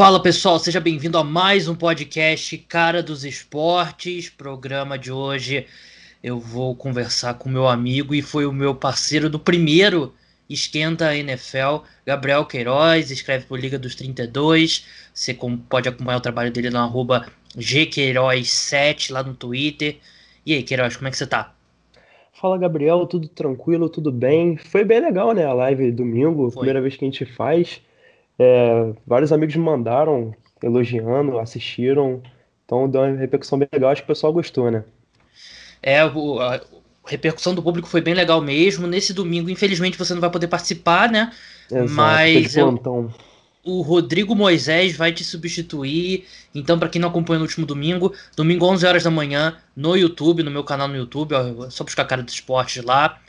Fala pessoal, seja bem-vindo a mais um podcast Cara dos Esportes. Programa de hoje eu vou conversar com meu amigo e foi o meu parceiro do primeiro Esquenta NFL, Gabriel Queiroz, escreve por Liga dos 32. Você pode acompanhar o trabalho dele no arroba gqueiroz7 lá no Twitter. E aí, Queiroz, como é que você tá? Fala, Gabriel, tudo tranquilo, tudo bem? Foi bem legal, né, a live domingo, Foi. primeira vez que a gente faz. É, vários amigos me mandaram elogiando, assistiram. Então deu uma repercussão bem legal, acho que o pessoal gostou, né? É, o, a, repercussão do público foi bem legal mesmo. Nesse domingo, infelizmente, você não vai poder participar, né? Exato, Mas eu, o Rodrigo Moisés vai te substituir. Então, para quem não acompanha no último domingo, domingo 11 horas da manhã, no YouTube, no meu canal no YouTube, ó, só buscar a cara dos esportes lá.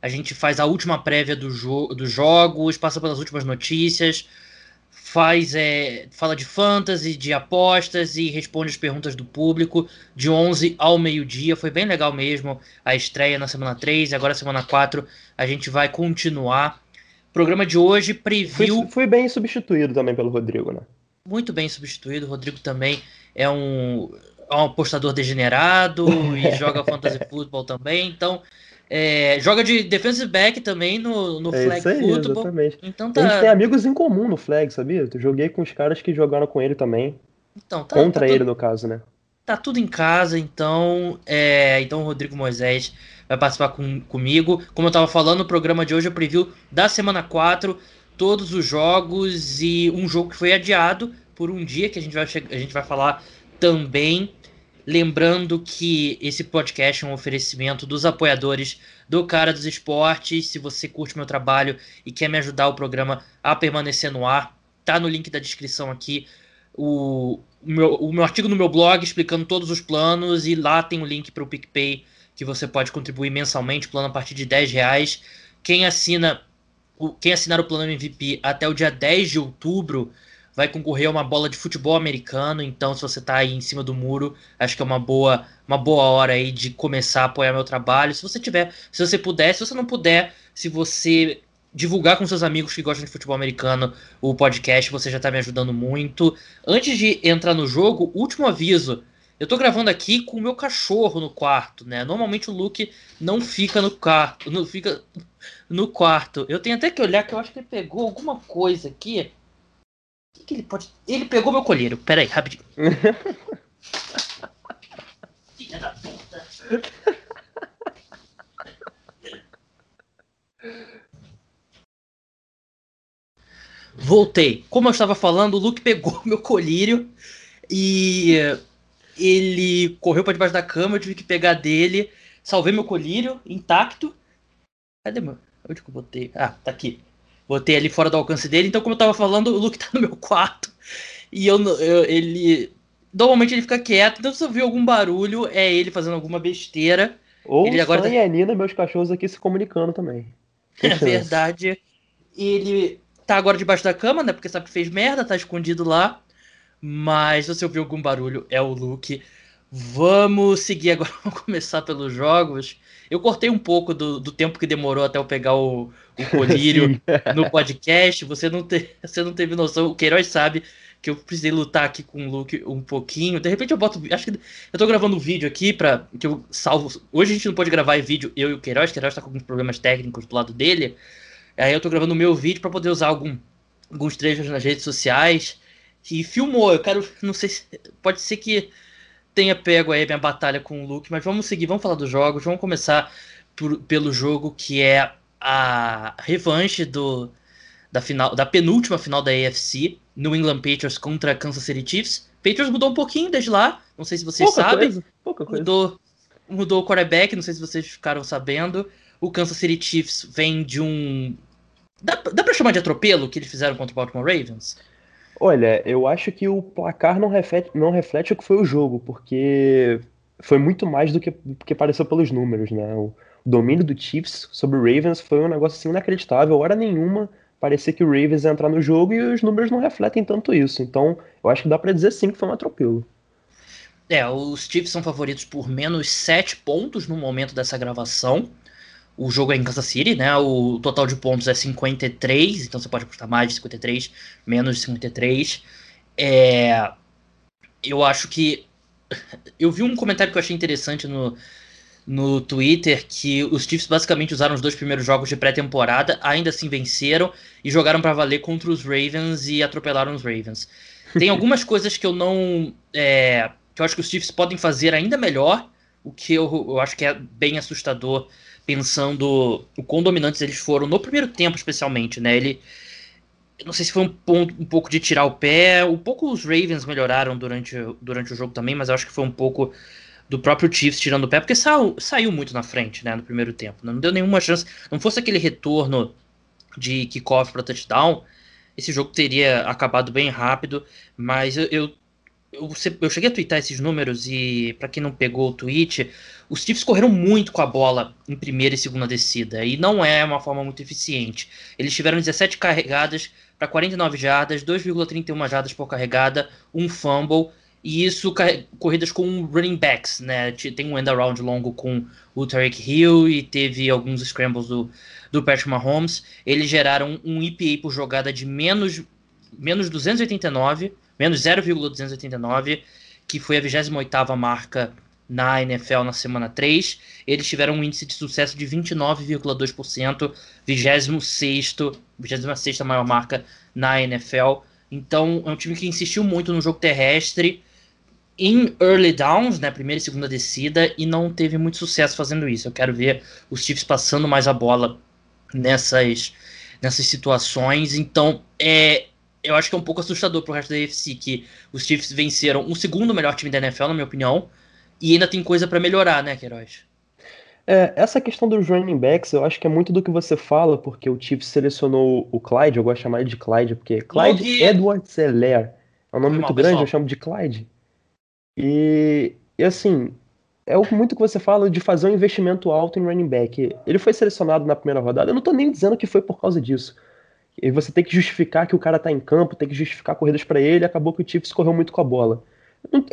A gente faz a última prévia do jo dos jogos, passa pelas últimas notícias, faz é, fala de fantasy, de apostas e responde as perguntas do público de 11 ao meio-dia. Foi bem legal mesmo a estreia na semana 3 e agora semana 4 a gente vai continuar. O programa de hoje previu. Foi, foi bem substituído também pelo Rodrigo, né? Muito bem substituído. O Rodrigo também é um, é um apostador degenerado e joga fantasy football também. Então é, joga de defensive back também no, no é flag aí, football. Exatamente. Então tá... A gente tem amigos em comum no flag, sabia? Eu joguei com os caras que jogaram com ele também. Então, tá, Contra tá ele, tudo, no caso, né? Tá tudo em casa, então. É, então o Rodrigo Moisés vai participar com, comigo. Como eu tava falando, o programa de hoje é o preview da semana 4, todos os jogos e um jogo que foi adiado por um dia que a gente vai, a gente vai falar também. Lembrando que esse podcast é um oferecimento dos apoiadores do Cara dos Esportes. Se você curte meu trabalho e quer me ajudar o programa a permanecer no ar, tá no link da descrição aqui o, meu, o meu artigo no meu blog explicando todos os planos e lá tem o link para o PicPay que você pode contribuir mensalmente, plano a partir de 10 reais. Quem assina quem assinar o plano MVP até o dia 10 de outubro vai concorrer a uma bola de futebol americano, então se você está aí em cima do muro, acho que é uma boa, uma boa hora aí de começar a apoiar meu trabalho. Se você tiver, se você puder, se você não puder, se você divulgar com seus amigos que gostam de futebol americano o podcast, você já está me ajudando muito. Antes de entrar no jogo, último aviso. Eu tô gravando aqui com o meu cachorro no quarto, né? Normalmente o Luke não fica no quarto, não fica no quarto. Eu tenho até que olhar que eu acho que ele pegou alguma coisa aqui que, que ele pode. Ele pegou meu colheiro. Pera aí, rapidinho. Filha da puta. Voltei. Como eu estava falando, o Luke pegou meu colírio e ele correu para debaixo da cama. Eu tive que pegar dele. Salvei meu colírio intacto. Cadê meu? Onde que eu botei? Ah, tá aqui botei ali fora do alcance dele. Então, como eu tava falando, o Luke tá no meu quarto. E eu, eu ele. Normalmente ele fica quieto, então se eu ver algum barulho, é ele fazendo alguma besteira. Ou ele agora tá... e a Nina, meus cachorros aqui se comunicando também. Que é chance. verdade. Ele tá agora debaixo da cama, né? Porque sabe que fez merda, tá escondido lá. Mas se você ouvir algum barulho, é o Luke. Vamos seguir agora, vamos começar pelos jogos. Eu cortei um pouco do, do tempo que demorou até eu pegar o, o colírio no podcast. Você não, te, você não teve noção. O Queiroz sabe que eu precisei lutar aqui com o Luke um pouquinho. De repente eu boto. Acho que eu tô gravando um vídeo aqui para que eu salvo. Hoje a gente não pode gravar em vídeo, eu e o Queiroz. O Queiroz tá com alguns problemas técnicos do lado dele. Aí eu tô gravando o meu vídeo para poder usar algum, alguns trechos nas redes sociais. E filmou. Eu quero. Não sei se. Pode ser que tenha pego aí a minha batalha com o Luke, mas vamos seguir, vamos falar dos jogos, vamos começar por, pelo jogo que é a revanche do, da final, da penúltima final da AFC, New England Patriots contra Kansas City Chiefs. Patriots mudou um pouquinho desde lá, não sei se vocês pouca sabem. Coisa, pouca coisa. Mudou, mudou o quarterback, não sei se vocês ficaram sabendo. O Kansas City Chiefs vem de um. Dá, dá pra chamar de atropelo que eles fizeram contra o Baltimore Ravens? Olha, eu acho que o placar não reflete, não reflete o que foi o jogo, porque foi muito mais do que, do que pareceu pelos números, né? O, domínio do Chiefs sobre o Ravens foi um negócio assim inacreditável. Hora nenhuma parecia que o Ravens ia entrar no jogo e os números não refletem tanto isso. Então, eu acho que dá para dizer sim que foi um atropelo. É, os Chiefs são favoritos por menos 7 pontos no momento dessa gravação. O jogo é em Kansas City, né? O total de pontos é 53, então você pode apostar mais de 53, menos de 53. É, eu acho que. Eu vi um comentário que eu achei interessante no, no Twitter que os Chiefs basicamente usaram os dois primeiros jogos de pré-temporada, ainda assim venceram e jogaram para valer contra os Ravens e atropelaram os Ravens. Tem algumas coisas que eu não. É, que eu acho que os Chiefs podem fazer ainda melhor, o que eu, eu acho que é bem assustador, pensando o quão dominantes eles foram no primeiro tempo, especialmente, né? Ele. Não sei se foi um, ponto, um pouco de tirar o pé. Um pouco os Ravens melhoraram durante, durante o jogo também, mas acho que foi um pouco do próprio Chiefs tirando o pé, porque saiu, saiu muito na frente, né, no primeiro tempo. Não deu nenhuma chance. Não fosse aquele retorno de kickoff para touchdown, esse jogo teria acabado bem rápido, mas eu, eu, eu, eu cheguei a twittar esses números e, para quem não pegou o tweet, os Chiefs correram muito com a bola em primeira e segunda descida, e não é uma forma muito eficiente. Eles tiveram 17 carregadas para 49 jardas, 2,31 jardas por carregada, um fumble e isso corridas com running backs, né? Tem um end around longo com o Tarek Hill e teve alguns scrambles do, do Patrick Mahomes. Eles geraram um EPA por jogada de menos, menos 289, menos 0,289, que foi a 28ª marca na NFL na semana 3. Eles tiveram um índice de sucesso de 29,2%, 26 26 maior marca na NFL. Então, é um time que insistiu muito no jogo terrestre em early downs, né, primeira e segunda descida, e não teve muito sucesso fazendo isso. Eu quero ver os Chiefs passando mais a bola nessas, nessas situações. Então, é, eu acho que é um pouco assustador pro resto da AFC que os Chiefs venceram o segundo melhor time da NFL, na minha opinião, e ainda tem coisa para melhorar, né, Queiroz? É, essa questão dos running backs, eu acho que é muito do que você fala, porque o Chiefs selecionou o Clyde, eu gosto de chamar ele de Clyde, porque Clyde Edward Seller é um nome muito grande, pessoal. eu chamo de Clyde. E, e assim, é muito que você fala de fazer um investimento alto em running back. Ele foi selecionado na primeira rodada, eu não tô nem dizendo que foi por causa disso. E você tem que justificar que o cara tá em campo, tem que justificar corridas para ele, acabou que o Chiefs correu muito com a bola.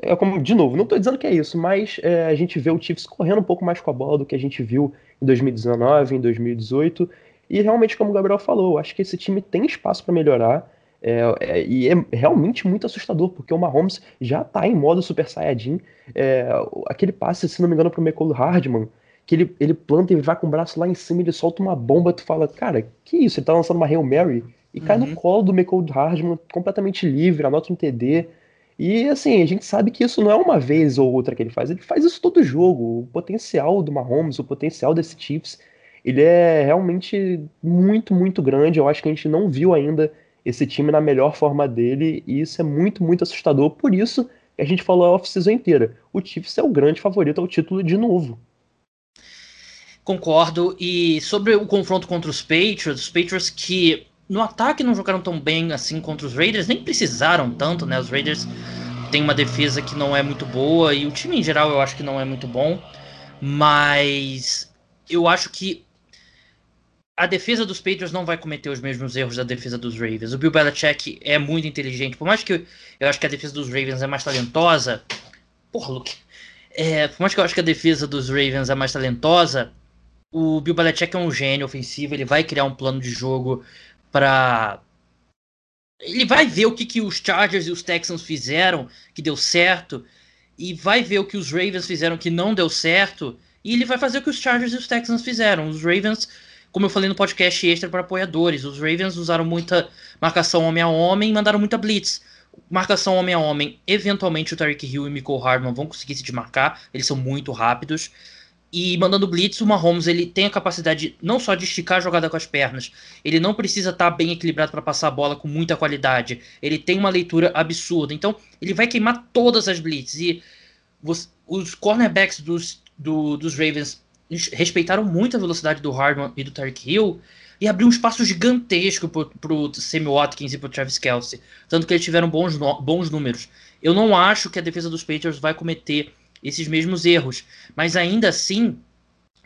É como, de novo, não tô dizendo que é isso, mas é, a gente vê o Chiefs correndo um pouco mais com a bola do que a gente viu em 2019, em 2018. E realmente, como o Gabriel falou, acho que esse time tem espaço para melhorar. É, é, e é realmente muito assustador, porque o Mahomes já tá em modo Super Saiyajin. É, aquele passe, se não me engano, pro Michael Hardman, que ele, ele planta e vai com o braço lá em cima, ele solta uma bomba, tu fala, cara, que isso? Ele tá lançando uma Hail Mary e uhum. cai no uhum. colo do Michael Hardman, completamente livre, anota um TD. E assim, a gente sabe que isso não é uma vez ou outra que ele faz, ele faz isso todo jogo. O potencial do Mahomes, o potencial desse Chiefs, ele é realmente muito, muito grande. Eu acho que a gente não viu ainda esse time na melhor forma dele, e isso é muito, muito assustador. Por isso que a gente falou a off-season inteira. O Chiefs é o grande favorito ao título de novo. Concordo. E sobre o confronto contra os Patriots, os Patriots que no ataque não jogaram tão bem assim contra os Raiders, nem precisaram tanto, né? Os Raiders têm uma defesa que não é muito boa e o time em geral eu acho que não é muito bom, mas eu acho que a defesa dos Patriots não vai cometer os mesmos erros da defesa dos Ravens. O Bill Belichick é muito inteligente. Por mais que eu, acho que a defesa dos Ravens é mais talentosa. Porra, Luke. É, por mais que eu acho que a defesa dos Ravens é mais talentosa, o Bill Belichick é um gênio ofensivo. Ele vai criar um plano de jogo para ele vai ver o que, que os Chargers e os Texans fizeram que deu certo e vai ver o que os Ravens fizeram que não deu certo e ele vai fazer o que os Chargers e os Texans fizeram. Os Ravens como eu falei no podcast extra para apoiadores, os Ravens usaram muita marcação homem a homem e mandaram muita blitz. Marcação homem a homem, eventualmente o Tariq Hill e o Michael Hardman vão conseguir se desmarcar, eles são muito rápidos. E mandando blitz, o Mahomes ele tem a capacidade não só de esticar a jogada com as pernas, ele não precisa estar tá bem equilibrado para passar a bola com muita qualidade. Ele tem uma leitura absurda. Então, ele vai queimar todas as blitz. E os cornerbacks dos, do, dos Ravens respeitaram muito a velocidade do Hardman e do Tarek Hill e abriu um espaço gigantesco pro, pro Sammy Watkins e pro Travis Kelsey. Tanto que eles tiveram bons, bons números. Eu não acho que a defesa dos Patriots vai cometer esses mesmos erros. Mas ainda assim,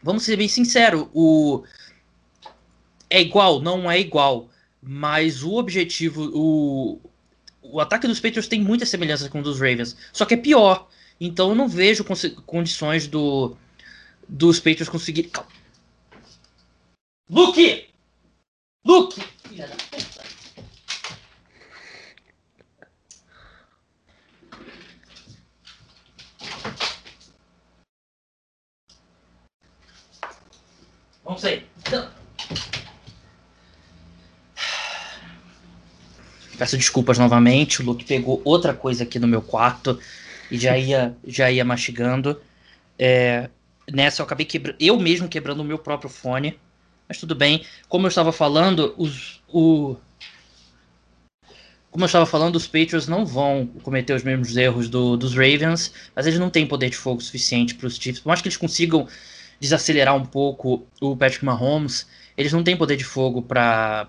vamos ser bem sinceros, o... é igual, não é igual. Mas o objetivo, o, o ataque dos Patriots tem muitas semelhanças com o dos Ravens. Só que é pior. Então eu não vejo condições do, dos Patriots conseguirem. Luke! Luke! Filha da puta! Vamos sair. Peço desculpas novamente, o Luke pegou outra coisa aqui no meu quarto e já ia, já ia mastigando. É, nessa eu acabei quebrando, eu mesmo quebrando o meu próprio fone, mas tudo bem. Como eu estava falando, os, o, como eu estava falando, os Patriots não vão cometer os mesmos erros do, dos Ravens, mas eles não têm poder de fogo suficiente para os Chiefs. Por mais que eles consigam desacelerar um pouco o Patrick Mahomes, eles não têm poder de fogo para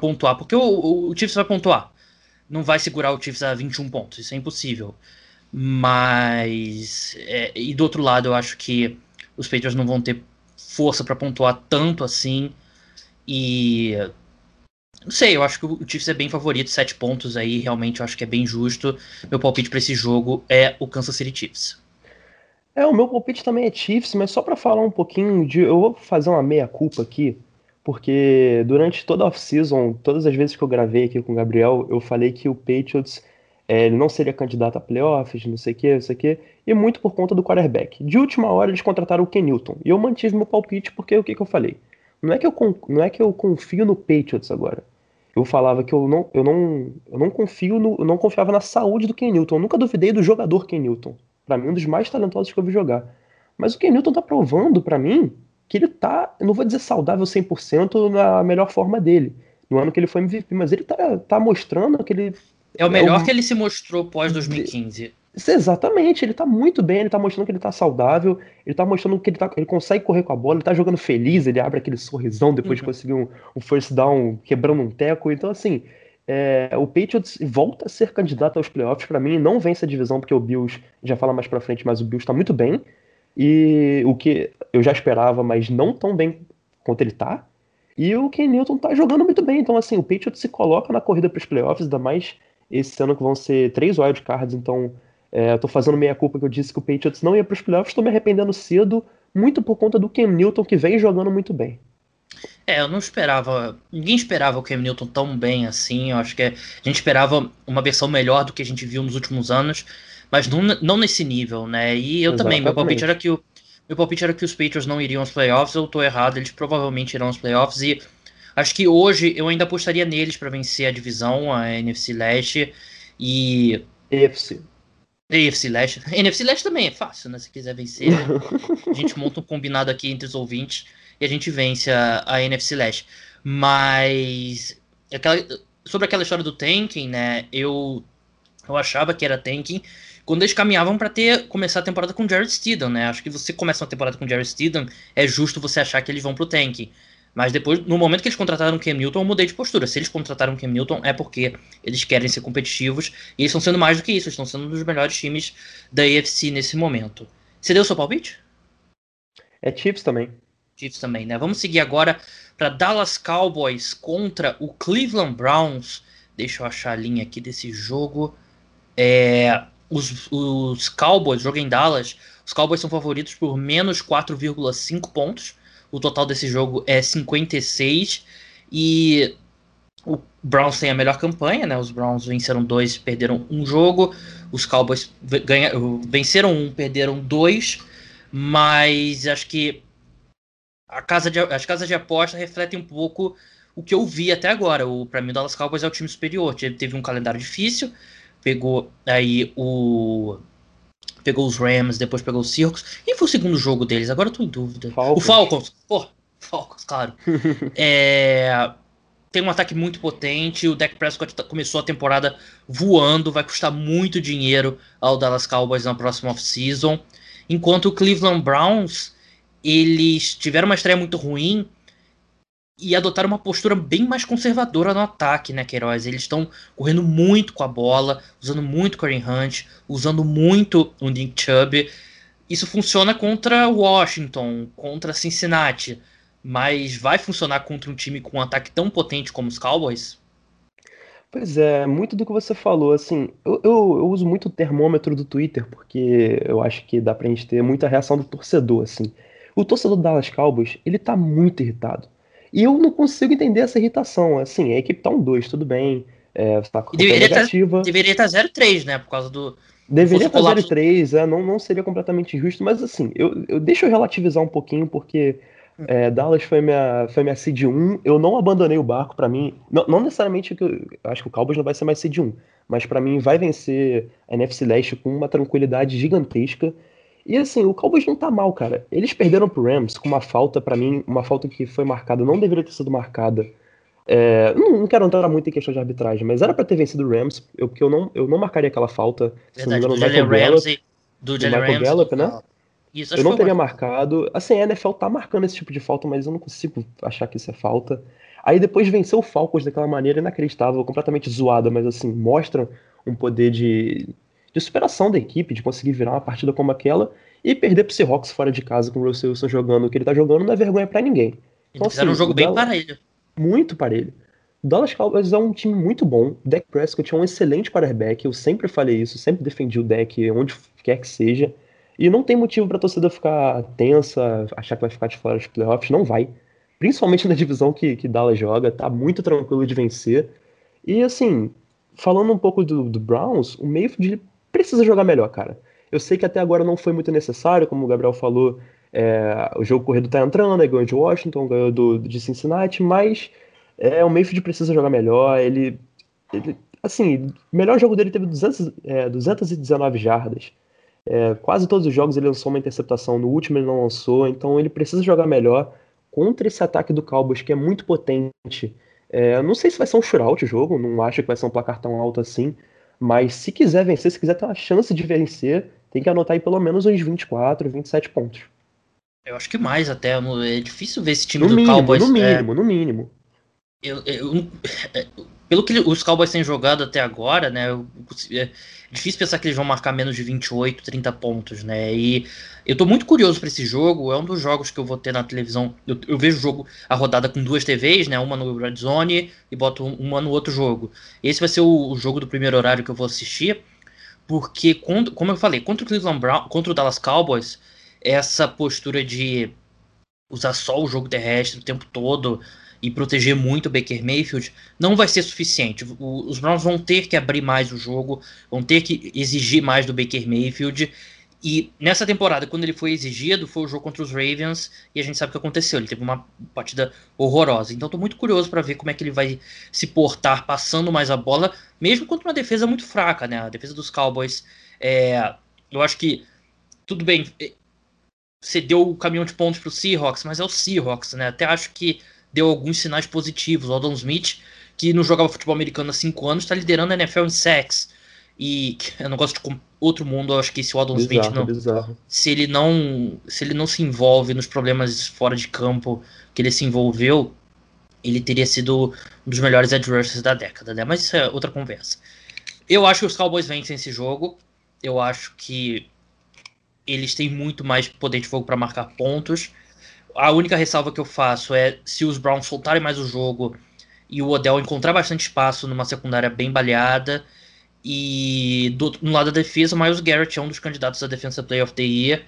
pontuar, porque o, o, o Chiefs vai pontuar. Não vai segurar o Chiefs a 21 pontos, isso é impossível. Mas. É, e do outro lado, eu acho que os Patriots não vão ter força para pontuar tanto assim. E. Não sei, eu acho que o Chiefs é bem favorito, 7 pontos aí, realmente eu acho que é bem justo. Meu palpite para esse jogo é o Kansas City Chiefs. É, o meu palpite também é Chiefs, mas só para falar um pouquinho de. Eu vou fazer uma meia-culpa aqui porque durante toda a off-season, todas as vezes que eu gravei aqui com o Gabriel, eu falei que o Patriots é, ele não seria candidato a playoffs, não sei o que, não sei o que, e muito por conta do quarterback. De última hora eles contrataram o Ken Newton, e eu mantive meu palpite porque o que, que eu falei? Não é que eu, não é que eu confio no Patriots agora. Eu falava que eu não, eu não, eu não confio no, eu não confiava na saúde do Ken Newton. Eu nunca duvidei do jogador Ken Newton. Para mim, um dos mais talentosos que eu vi jogar. Mas o Ken Newton tá provando para mim que ele tá, não vou dizer saudável 100% na melhor forma dele, no ano que ele foi MVP, mas ele tá, tá mostrando que ele. É o melhor é um... que ele se mostrou pós 2015. Exatamente, ele tá muito bem, ele tá mostrando que ele tá saudável, ele tá mostrando que ele, tá, ele consegue correr com a bola, ele tá jogando feliz, ele abre aquele sorrisão depois uhum. de conseguir um, um first down quebrando um teco. Então, assim, é, o Patriots volta a ser candidato aos playoffs para mim, não vence a divisão, porque o Bills já fala mais pra frente, mas o Bills tá muito bem. E o que eu já esperava, mas não tão bem quanto ele tá. E o Ken Newton tá jogando muito bem. Então, assim, o Patriots se coloca na corrida para os playoffs, ainda mais esse ano que vão ser três wildcards. Então, é, eu tô fazendo meia culpa que eu disse que o Patriots não ia para os playoffs. Estou me arrependendo cedo, muito por conta do Ken Newton, que vem jogando muito bem. É, eu não esperava. Ninguém esperava o Cam Newton tão bem assim. Eu acho que a gente esperava uma versão melhor do que a gente viu nos últimos anos mas não, não nesse nível, né? E eu Exatamente. também, meu palpite era que o meu palpite era que os Patriots não iriam aos playoffs, eu tô errado, eles provavelmente irão aos playoffs e acho que hoje eu ainda apostaria neles para vencer a divisão, a NFC Leste e EFC. EFC Leste. NFC Leste também é fácil, né? Se quiser vencer, a gente monta um combinado aqui entre os ouvintes e a gente vence a, a NFC Leste. Mas aquela, sobre aquela história do tanking, né? Eu eu achava que era tanking quando eles caminhavam para ter começar a temporada com Jared Steedham, né? Acho que você começa uma temporada com Jared Steedham, é justo você achar que eles vão pro tank. Mas depois, no momento que eles contrataram o Cam Newton, eu mudei de postura. Se eles contrataram o Cam Newton, é porque eles querem ser competitivos. E eles estão sendo mais do que isso. Eles estão sendo um dos melhores times da AFC nesse momento. Você deu seu palpite? É Chiefs também. Também, né? Vamos seguir agora para Dallas Cowboys contra o Cleveland Browns. Deixa eu achar a linha aqui desse jogo. É, os, os Cowboys, jogo em Dallas, os Cowboys são favoritos por menos 4,5 pontos. O total desse jogo é 56. E o Browns tem a melhor campanha, né? Os Browns venceram dois, perderam um jogo. Os Cowboys ganha, venceram um, perderam dois. Mas acho que casa de, as casas de aposta refletem um pouco o que eu vi até agora. Para mim, o Dallas Cowboys é o time superior. Teve um calendário difícil, pegou aí o. Pegou os Rams, depois pegou os Seahawks. Quem foi o segundo jogo deles? Agora eu tô em dúvida. Falcons. O Falcons. Pô, Falcons, claro. é, tem um ataque muito potente. O Dak Prescott tá, começou a temporada voando. Vai custar muito dinheiro ao Dallas Cowboys na próxima off-season. Enquanto o Cleveland Browns, eles tiveram uma estreia muito ruim e adotaram uma postura bem mais conservadora no ataque, né, Queiroz? Eles estão correndo muito com a bola, usando muito Kareem Hunt, usando muito o Nick Chubb. Isso funciona contra Washington, contra Cincinnati, mas vai funcionar contra um time com um ataque tão potente como os Cowboys? Pois é, muito do que você falou, assim, eu, eu, eu uso muito o termômetro do Twitter, porque eu acho que dá pra gente ter muita reação do torcedor, assim. O torcedor do Dallas Cowboys, ele tá muito irritado e eu não consigo entender essa irritação. Assim, a equipe tá um 2, tudo bem. É, tá com deveria tá- negativa. Tá, deveria estar tá 0-3, né? Por causa do. Deveria estar tá 0-3, é, não, não seria completamente justo, mas assim, eu, eu deixa eu relativizar um pouquinho, porque É, Dallas foi minha, foi minha seed 1. Eu não abandonei o barco, para mim. Não, não necessariamente que eu, acho que o Cowboys não vai ser mais seed 1, mas para mim vai vencer a NFC Leste com uma tranquilidade gigantesca. E assim, o Cowboys não tá mal, cara. Eles perderam pro Rams com uma falta, para mim, uma falta que foi marcada, não deveria ter sido marcada. É, não, não, quero entrar muito em questão de arbitragem, mas era para ter vencido o Rams, eu, porque eu não, eu não marcaria aquela falta. Verdade, se não me engano, do Michael Ramsey, do, do Michael Ramsey, Gallup, né? Isso, eu não teria marcado. Assim, a NFL tá marcando esse tipo de falta, mas eu não consigo achar que isso é falta. Aí depois venceu o Falcons daquela maneira inacreditável, completamente zoada, mas assim, mostra um poder de, de superação da equipe, de conseguir virar uma partida como aquela e perder pro Seahawks fora de casa com o Russell Wilson jogando o que ele tá jogando não é vergonha para ninguém. Então, assim, um jogo bem Dallas, parelho. Muito parelho. O Dallas Cowboys é um time muito bom. O Dak Prescott é um excelente quarterback. Eu sempre falei isso, sempre defendi o Dak onde quer que seja. E não tem motivo pra torcida ficar tensa, achar que vai ficar de fora dos playoffs. Não vai. Principalmente na divisão que, que Dallas joga. Tá muito tranquilo de vencer. E assim, falando um pouco do, do Browns, o Mayfield precisa jogar melhor, cara. Eu sei que até agora não foi muito necessário, como o Gabriel falou. É, o jogo corrido tá entrando, ganhou de Washington, ganhou do, de Cincinnati, mas é, o Mayfield precisa jogar melhor. Ele, ele assim, o melhor jogo dele teve 200, é, 219 jardas. É, quase todos os jogos ele lançou uma interceptação, no último ele não lançou, então ele precisa jogar melhor contra esse ataque do Cowboys que é muito potente. É, não sei se vai ser um shootout o jogo, não acho que vai ser um placar tão alto assim, mas se quiser vencer, se quiser ter uma chance de vencer, tem que anotar aí pelo menos uns 24, 27 pontos. Eu acho que mais até, é difícil ver esse time no do mínimo, Cowboys. No é. mínimo, é... no mínimo. Eu, eu, pelo que os Cowboys têm jogado até agora, né? É difícil pensar que eles vão marcar menos de 28, 30 pontos, né? E eu tô muito curioso para esse jogo. É um dos jogos que eu vou ter na televisão. Eu, eu, vejo o jogo, a rodada com duas TVs, né? Uma no Red Zone e boto uma no outro jogo. Esse vai ser o, o jogo do primeiro horário que eu vou assistir. Porque, como eu falei, contra o Cleveland Brown, contra o Dallas Cowboys, essa postura de usar só o jogo terrestre o tempo todo, e proteger muito o Baker Mayfield, não vai ser suficiente. O, os Browns vão ter que abrir mais o jogo, vão ter que exigir mais do Baker Mayfield. E nessa temporada, quando ele foi exigido, foi o jogo contra os Ravens, e a gente sabe o que aconteceu. Ele teve uma partida horrorosa. Então estou muito curioso para ver como é que ele vai se portar passando mais a bola, mesmo contra uma defesa muito fraca, né? A defesa dos Cowboys. É, eu acho que tudo bem. Cedeu o caminhão de pontos para o Seahawks, mas é o Seahawks, né? Até acho que deu alguns sinais positivos. O Aldon Smith, que não jogava futebol americano há 5 anos, está liderando a NFL em sacks. E eu não gosto de outro mundo, eu acho que se o Aldon bizarro, Smith não. Bizarro. Se ele não. Se ele não se envolve nos problemas fora de campo que ele se envolveu, ele teria sido um dos melhores edge rushers da década, né? Mas isso é outra conversa. Eu acho que os Cowboys vencem esse jogo. Eu acho que eles têm muito mais poder de fogo para marcar pontos. A única ressalva que eu faço é se os Browns soltarem mais o jogo e o Odell encontrar bastante espaço numa secundária bem baleada. E do, no lado da defesa, o Miles Garrett é um dos candidatos a Defensive Player of the Year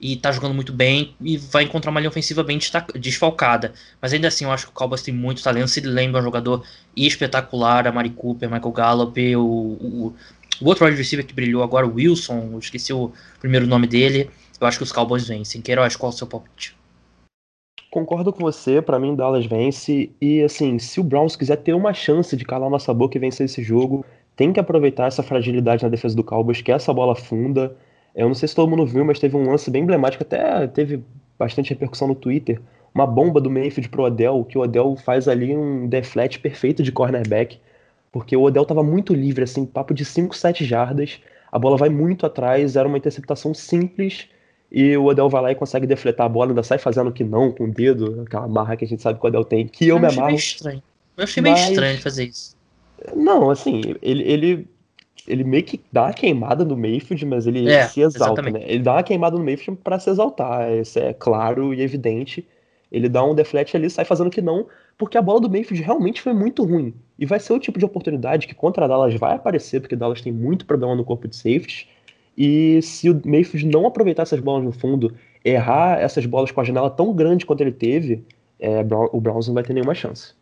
e tá jogando muito bem e vai encontrar uma linha ofensiva bem desfalcada. Mas ainda assim, eu acho que o Cowboys tem muito talento. Se lembra, é um jogador espetacular, a Mari Cooper, Michael Gallup, o, o, o outro wide receiver que brilhou agora, o Wilson, eu esqueci o primeiro nome dele. Eu acho que os Cowboys vencem. Queiroz, qual é o seu palpite? Concordo com você, para mim Dallas vence. E assim, se o Browns quiser ter uma chance de calar nossa boca e vencer esse jogo, tem que aproveitar essa fragilidade na defesa do Cowboys, que é essa bola funda. Eu não sei se todo mundo viu, mas teve um lance bem emblemático, até teve bastante repercussão no Twitter. Uma bomba do Mayfield pro Odell, que o Odell faz ali um deflete perfeito de cornerback, porque o Odell tava muito livre, assim, papo de 5, 7 jardas. A bola vai muito atrás, era uma interceptação simples e o Odell vai lá e consegue defletar a bola, ainda sai fazendo que não com o dedo, aquela barra que a gente sabe que o Odell tem, que eu, eu me amarro. Meio estranho. Eu achei meio mas... estranho fazer isso. Não, assim, ele, ele, ele meio que dá uma queimada no Mayfield, mas ele é, se exalta, exatamente. né? Ele dá uma queimada no Mayfield para se exaltar, isso é claro e evidente. Ele dá um deflete ali, sai fazendo que não, porque a bola do Mayfield realmente foi muito ruim. E vai ser o tipo de oportunidade que contra a Dallas vai aparecer, porque Dallas tem muito problema no corpo de safeties. E se o Mayfield não aproveitar essas bolas no fundo, errar essas bolas com a janela tão grande quanto ele teve, é, o Browns não vai ter nenhuma chance.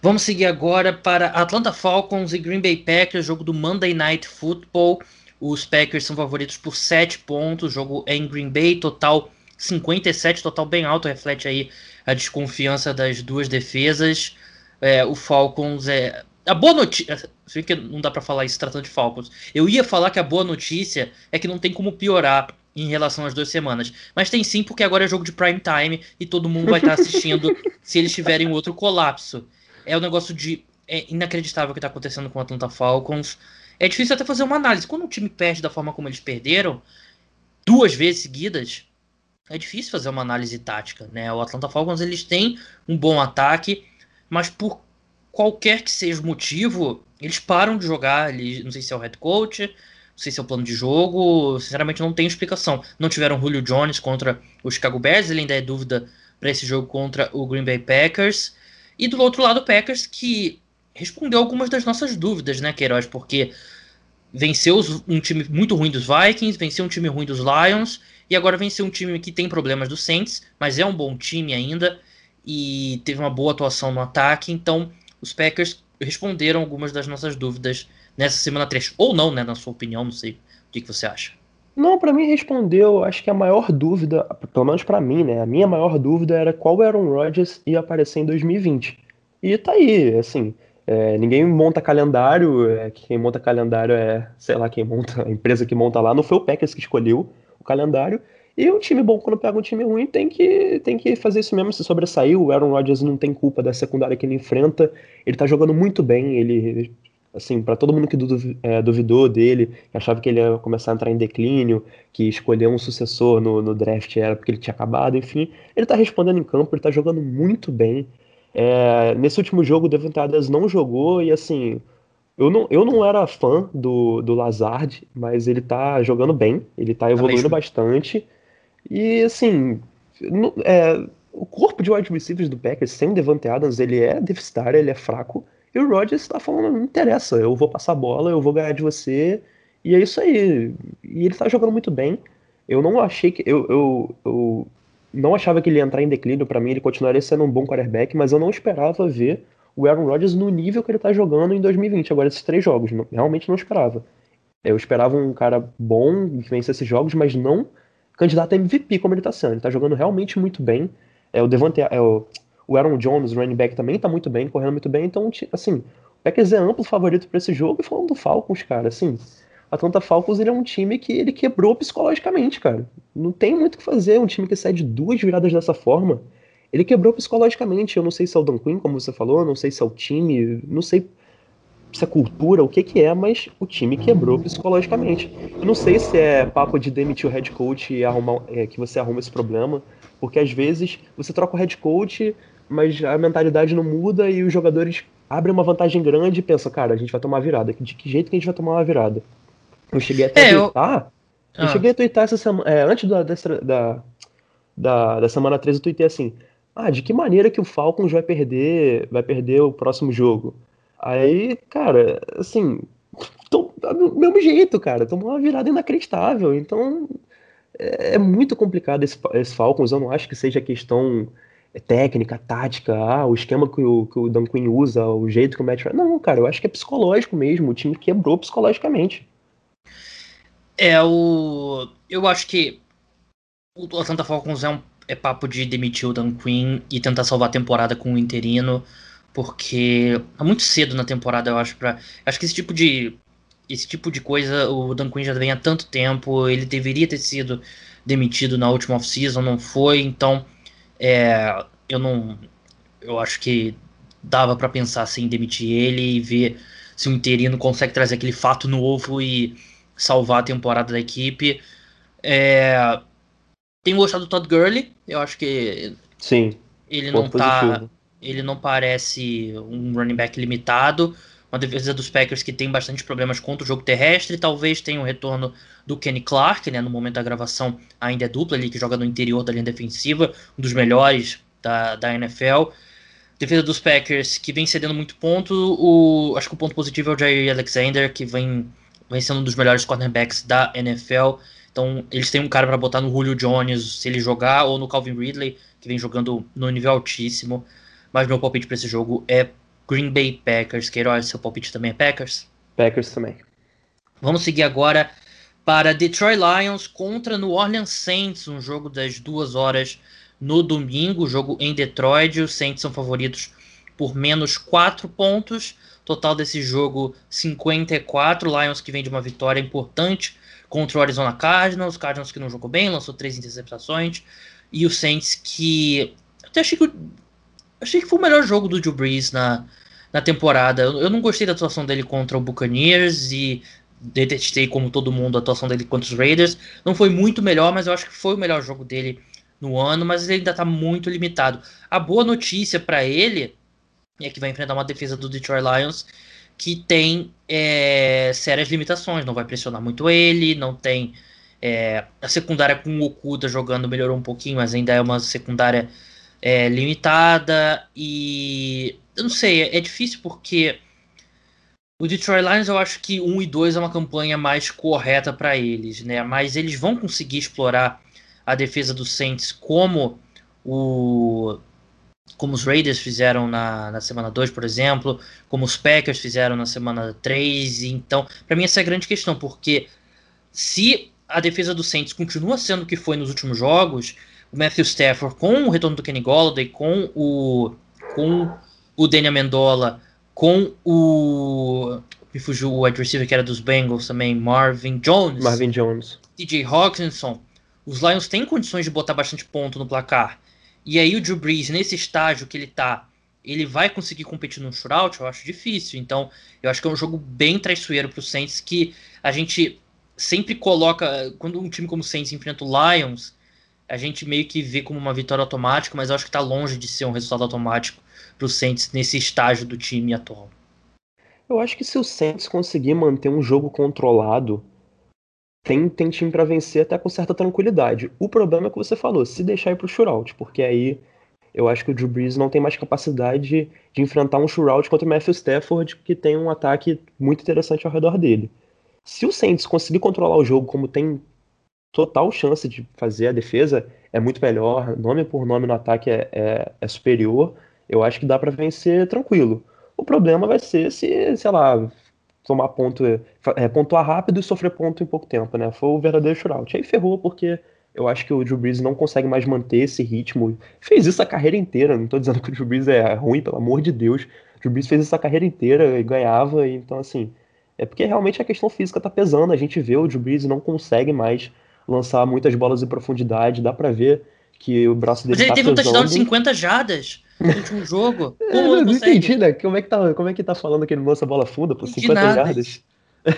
Vamos seguir agora para Atlanta Falcons e Green Bay Packers, jogo do Monday Night Football. Os Packers são favoritos por 7 pontos, jogo é em Green Bay, total 57, total bem alto, reflete aí a desconfiança das duas defesas. É, o Falcons é. A boa notícia. Sei que não dá para falar isso tratando de Falcons. Eu ia falar que a boa notícia é que não tem como piorar em relação às duas semanas. Mas tem sim, porque agora é jogo de prime time e todo mundo vai estar assistindo se eles tiverem outro colapso. É um negócio de. É inacreditável o que está acontecendo com o Atlanta Falcons. É difícil até fazer uma análise. Quando um time perde da forma como eles perderam, duas vezes seguidas, é difícil fazer uma análise tática, né? O Atlanta Falcons eles têm um bom ataque, mas por qualquer que seja o motivo, eles param de jogar. Eles, não sei se é o head coach, não sei se é o plano de jogo. Sinceramente, não tenho explicação. Não tiveram Julio Jones contra o Chicago Bears, ele ainda é dúvida para esse jogo contra o Green Bay Packers. E do outro lado, o Packers que respondeu algumas das nossas dúvidas, né, Queiroz? Porque venceu um time muito ruim dos Vikings, venceu um time ruim dos Lions e agora venceu um time que tem problemas do Saints, mas é um bom time ainda e teve uma boa atuação no ataque. Então, os Packers responderam algumas das nossas dúvidas nessa semana 3. Ou não, né? Na sua opinião, não sei. O que, que você acha? Não, para mim respondeu. Acho que a maior dúvida, pelo menos para mim, né? A minha maior dúvida era qual Aaron Rodgers ia aparecer em 2020. E tá aí, assim. É, ninguém monta calendário, é, quem monta calendário é, sei lá, quem monta, a empresa que monta lá, não foi o Packers que escolheu o calendário. E um time bom, quando pega um time ruim, tem que, tem que fazer isso mesmo, se sobressair. O Aaron Rodgers não tem culpa da secundária que ele enfrenta. Ele tá jogando muito bem. Ele, assim, para todo mundo que é, duvidou dele, que achava que ele ia começar a entrar em declínio, que escolher um sucessor no, no draft era porque ele tinha acabado, enfim. Ele tá respondendo em campo, ele tá jogando muito bem. É, nesse último jogo, o Devontae Adams não jogou e, assim, eu não, eu não era fã do, do Lazard, mas ele tá jogando bem, ele tá evoluindo bastante. E assim, no, é, o corpo de wide receivers do Packers sem Devante Adams, ele é deficitário, ele é fraco. E o Rodgers tá falando, não interessa, eu vou passar a bola, eu vou ganhar de você. E é isso aí. E ele tá jogando muito bem. Eu não achei que. Eu, eu, eu não achava que ele ia entrar em declínio para mim, ele continuaria sendo um bom quarterback, mas eu não esperava ver o Aaron Rodgers no nível que ele tá jogando em 2020, agora esses três jogos. Não, realmente não esperava. Eu esperava um cara bom que vencesse esses jogos, mas não candidato a MVP como ele tá sendo. Ele tá jogando realmente muito bem. É, o Devante, é, o, o Aaron Jones, o running back, também tá muito bem, correndo muito bem. Então, assim, o Packers é amplo favorito para esse jogo. E falando do Falcons, cara, assim, a Atlanta Falcons ele é um time que ele quebrou psicologicamente, cara. Não tem muito o que fazer. Um time que sai de duas viradas dessa forma, ele quebrou psicologicamente. Eu não sei se é o Dan Quinn, como você falou, não sei se é o time, não sei se é cultura, o que que é, mas o time quebrou psicologicamente. Eu não sei se é papo de demitir o head coach e arrumar, é, que você arruma esse problema, porque às vezes você troca o head coach, mas a mentalidade não muda e os jogadores abrem uma vantagem grande e pensam, cara, a gente vai tomar uma virada. De que jeito que a gente vai tomar uma virada? Eu cheguei até é, a twittar, eu... eu... cheguei a twittar essa semana, é, antes da, da, da, da semana 13 eu tuitei assim, ah, de que maneira que o Falcons vai perder, vai perder o próximo jogo? Aí, cara, assim, tô, do mesmo jeito, cara, tomou uma virada inacreditável. Então, é, é muito complicado esse, esse, Falcons. Eu não acho que seja questão técnica, tática, ah, o esquema que o, que o Dan Quinn usa, o jeito que o Matt. Não, cara, eu acho que é psicológico mesmo. O time quebrou psicologicamente. É, o. Eu acho que o Atlanta Falcons é um é papo de demitir o Dan Quinn e tentar salvar a temporada com o interino porque é muito cedo na temporada, eu acho, para acho que esse tipo de esse tipo de coisa o Dan Quinn já vem há tanto tempo, ele deveria ter sido demitido na última off-season, não foi, então é, eu não eu acho que dava para pensar assim, demitir ele e ver se o interino consegue trazer aquele fato novo e salvar a temporada da equipe. É, tenho gostado do Todd Gurley, eu acho que sim, ele não tá positivo ele não parece um running back limitado. Uma defesa dos Packers que tem bastante problemas contra o jogo terrestre. Talvez tenha o retorno do Kenny Clark, né? No momento da gravação ainda é dupla ali, que joga no interior da linha defensiva, um dos melhores da, da NFL. Defesa dos Packers que vem cedendo muito ponto. O, acho que o ponto positivo é o Jair Alexander, que vem, vem sendo um dos melhores cornerbacks da NFL. Então, eles têm um cara para botar no Julio Jones se ele jogar, ou no Calvin Ridley, que vem jogando no nível altíssimo. Mas meu palpite para esse jogo é Green Bay Packers. Queiroz, seu palpite também é Packers? Packers também. Vamos seguir agora para Detroit Lions contra New Orleans Saints, um jogo das duas horas no domingo, jogo em Detroit. Os Saints são favoritos por menos 4 pontos. Total desse jogo 54. Lions que vem de uma vitória importante contra o Arizona Cardinals. Cardinals que não jogou bem, lançou três interceptações. E o Saints que. Até achei que, achei que foi o melhor jogo do Drew Brees na, na temporada. Eu, eu não gostei da atuação dele contra o Buccaneers e detestei, como todo mundo, a atuação dele contra os Raiders. Não foi muito melhor, mas eu acho que foi o melhor jogo dele no ano, mas ele ainda está muito limitado. A boa notícia para ele é que vai enfrentar uma defesa do Detroit Lions que tem é, sérias limitações, não vai pressionar muito ele, não tem. É, a secundária com o Okuda jogando melhorou um pouquinho, mas ainda é uma secundária é, limitada. E eu não sei, é, difícil porque o Detroit Lions eu acho que 1 e 2 é uma campanha mais correta para eles, né? Mas eles vão conseguir explorar a defesa do Saints como o como os Raiders fizeram na, na semana 2, por exemplo, como os Packers fizeram na semana 3. Então, para mim essa é a grande questão, porque se a defesa do Saints continua sendo o que foi nos últimos jogos, o Matthew Stafford com o retorno do Kenny Golladay, com o com o Daniel Mendola, com o me fugiu o wide receiver que era dos Bengals também, Marvin Jones. Marvin Jones. TJ Hawkinson. Os Lions têm condições de botar bastante ponto no placar. E aí o Drew Brees, nesse estágio que ele tá, ele vai conseguir competir no shootout? Eu acho difícil. Então, eu acho que é um jogo bem traiçoeiro pro Saints que a gente sempre coloca. Quando um time como o Saints enfrenta o Lions, a gente meio que vê como uma vitória automática, mas acho que tá longe de ser um resultado automático pro Saints nesse estágio do time atual. Eu acho que se o Saints conseguir manter um jogo controlado, tem, tem time para vencer até com certa tranquilidade. O problema é que você falou, se deixar ir pro shootout, porque aí eu acho que o Drew Brees não tem mais capacidade de, de enfrentar um shootout contra o Matthew Stafford, que tem um ataque muito interessante ao redor dele. Se o Saints conseguir controlar o jogo como tem total chance de fazer a defesa, é muito melhor, nome por nome no ataque é, é, é superior, eu acho que dá para vencer tranquilo. O problema vai ser se, sei lá, tomar ponto, é, pontuar rápido e sofrer ponto em pouco tempo, né? Foi o verdadeiro shootout. Aí ferrou porque eu acho que o Drew Brees não consegue mais manter esse ritmo. Fez isso a carreira inteira, não tô dizendo que o Drew Brees é ruim, pelo amor de Deus. O Drew Brees fez isso a carreira inteira e ganhava, então assim, é porque realmente a questão física tá pesando, a gente vê o Drew Brees não consegue mais lançar muitas bolas em profundidade, dá para ver que o braço dele Mas ele tá teve um touchdown de pesando. 50 jardas no último jogo. É, Como eu não entendi, né? Como é que tá, como é que tá falando que ele lança bola funda por Entendi 50 nada. jardas?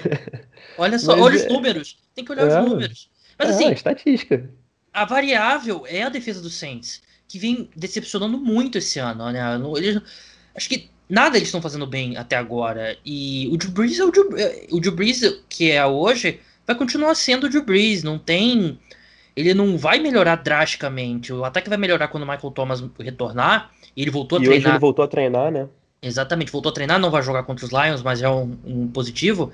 Olha só, Mas olha é- os números. Tem que olhar É. os números. Mas é, assim, estatística. a variável é a defesa do Saints, que vem decepcionando muito esse ano. Né? Eles, acho que nada eles estão fazendo bem até agora. E o Drew Brees é o Drew, é, o Drew Brees que é hoje vai continuar sendo o Drew Brees. Não tem. Ele não vai melhorar drasticamente. O ataque vai melhorar quando o Michael Thomas retornar. E ele voltou a E hoje treinar. ele voltou a treinar, né? Exatamente, voltou a treinar, não vai jogar contra os Lions, mas é um, um positivo.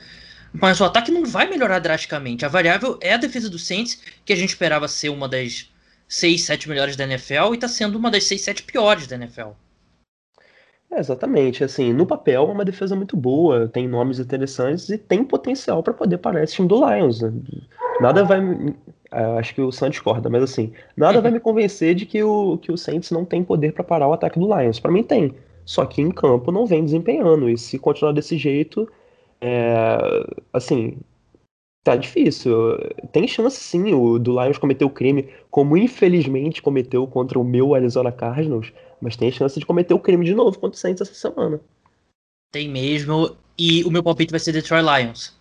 Mas o ataque não vai melhorar drasticamente. A variável é a defesa do Saints, que a gente esperava ser uma das 6, 7 melhores da NFL, e tá sendo uma das 6, 7 piores da NFL. É, exatamente. Assim, no papel é uma defesa muito boa, tem nomes interessantes e tem potencial para poder parar esse time do Lions. né? Nada vai. ah, Acho que o Santos corda, mas assim, nada vai me convencer de que o, que o Saints não tem poder para parar o ataque do Lions. Para mim tem. Só que em campo não vem desempenhando. E se continuar desse jeito, é, assim, tá difícil. Tem chance sim o do Lions cometer o crime, como infelizmente cometeu contra o meu Arizona Cardinals, mas tem chance de cometer o crime de novo contra o Saints essa semana. Tem mesmo, e o meu palpite vai ser Detroit Lions.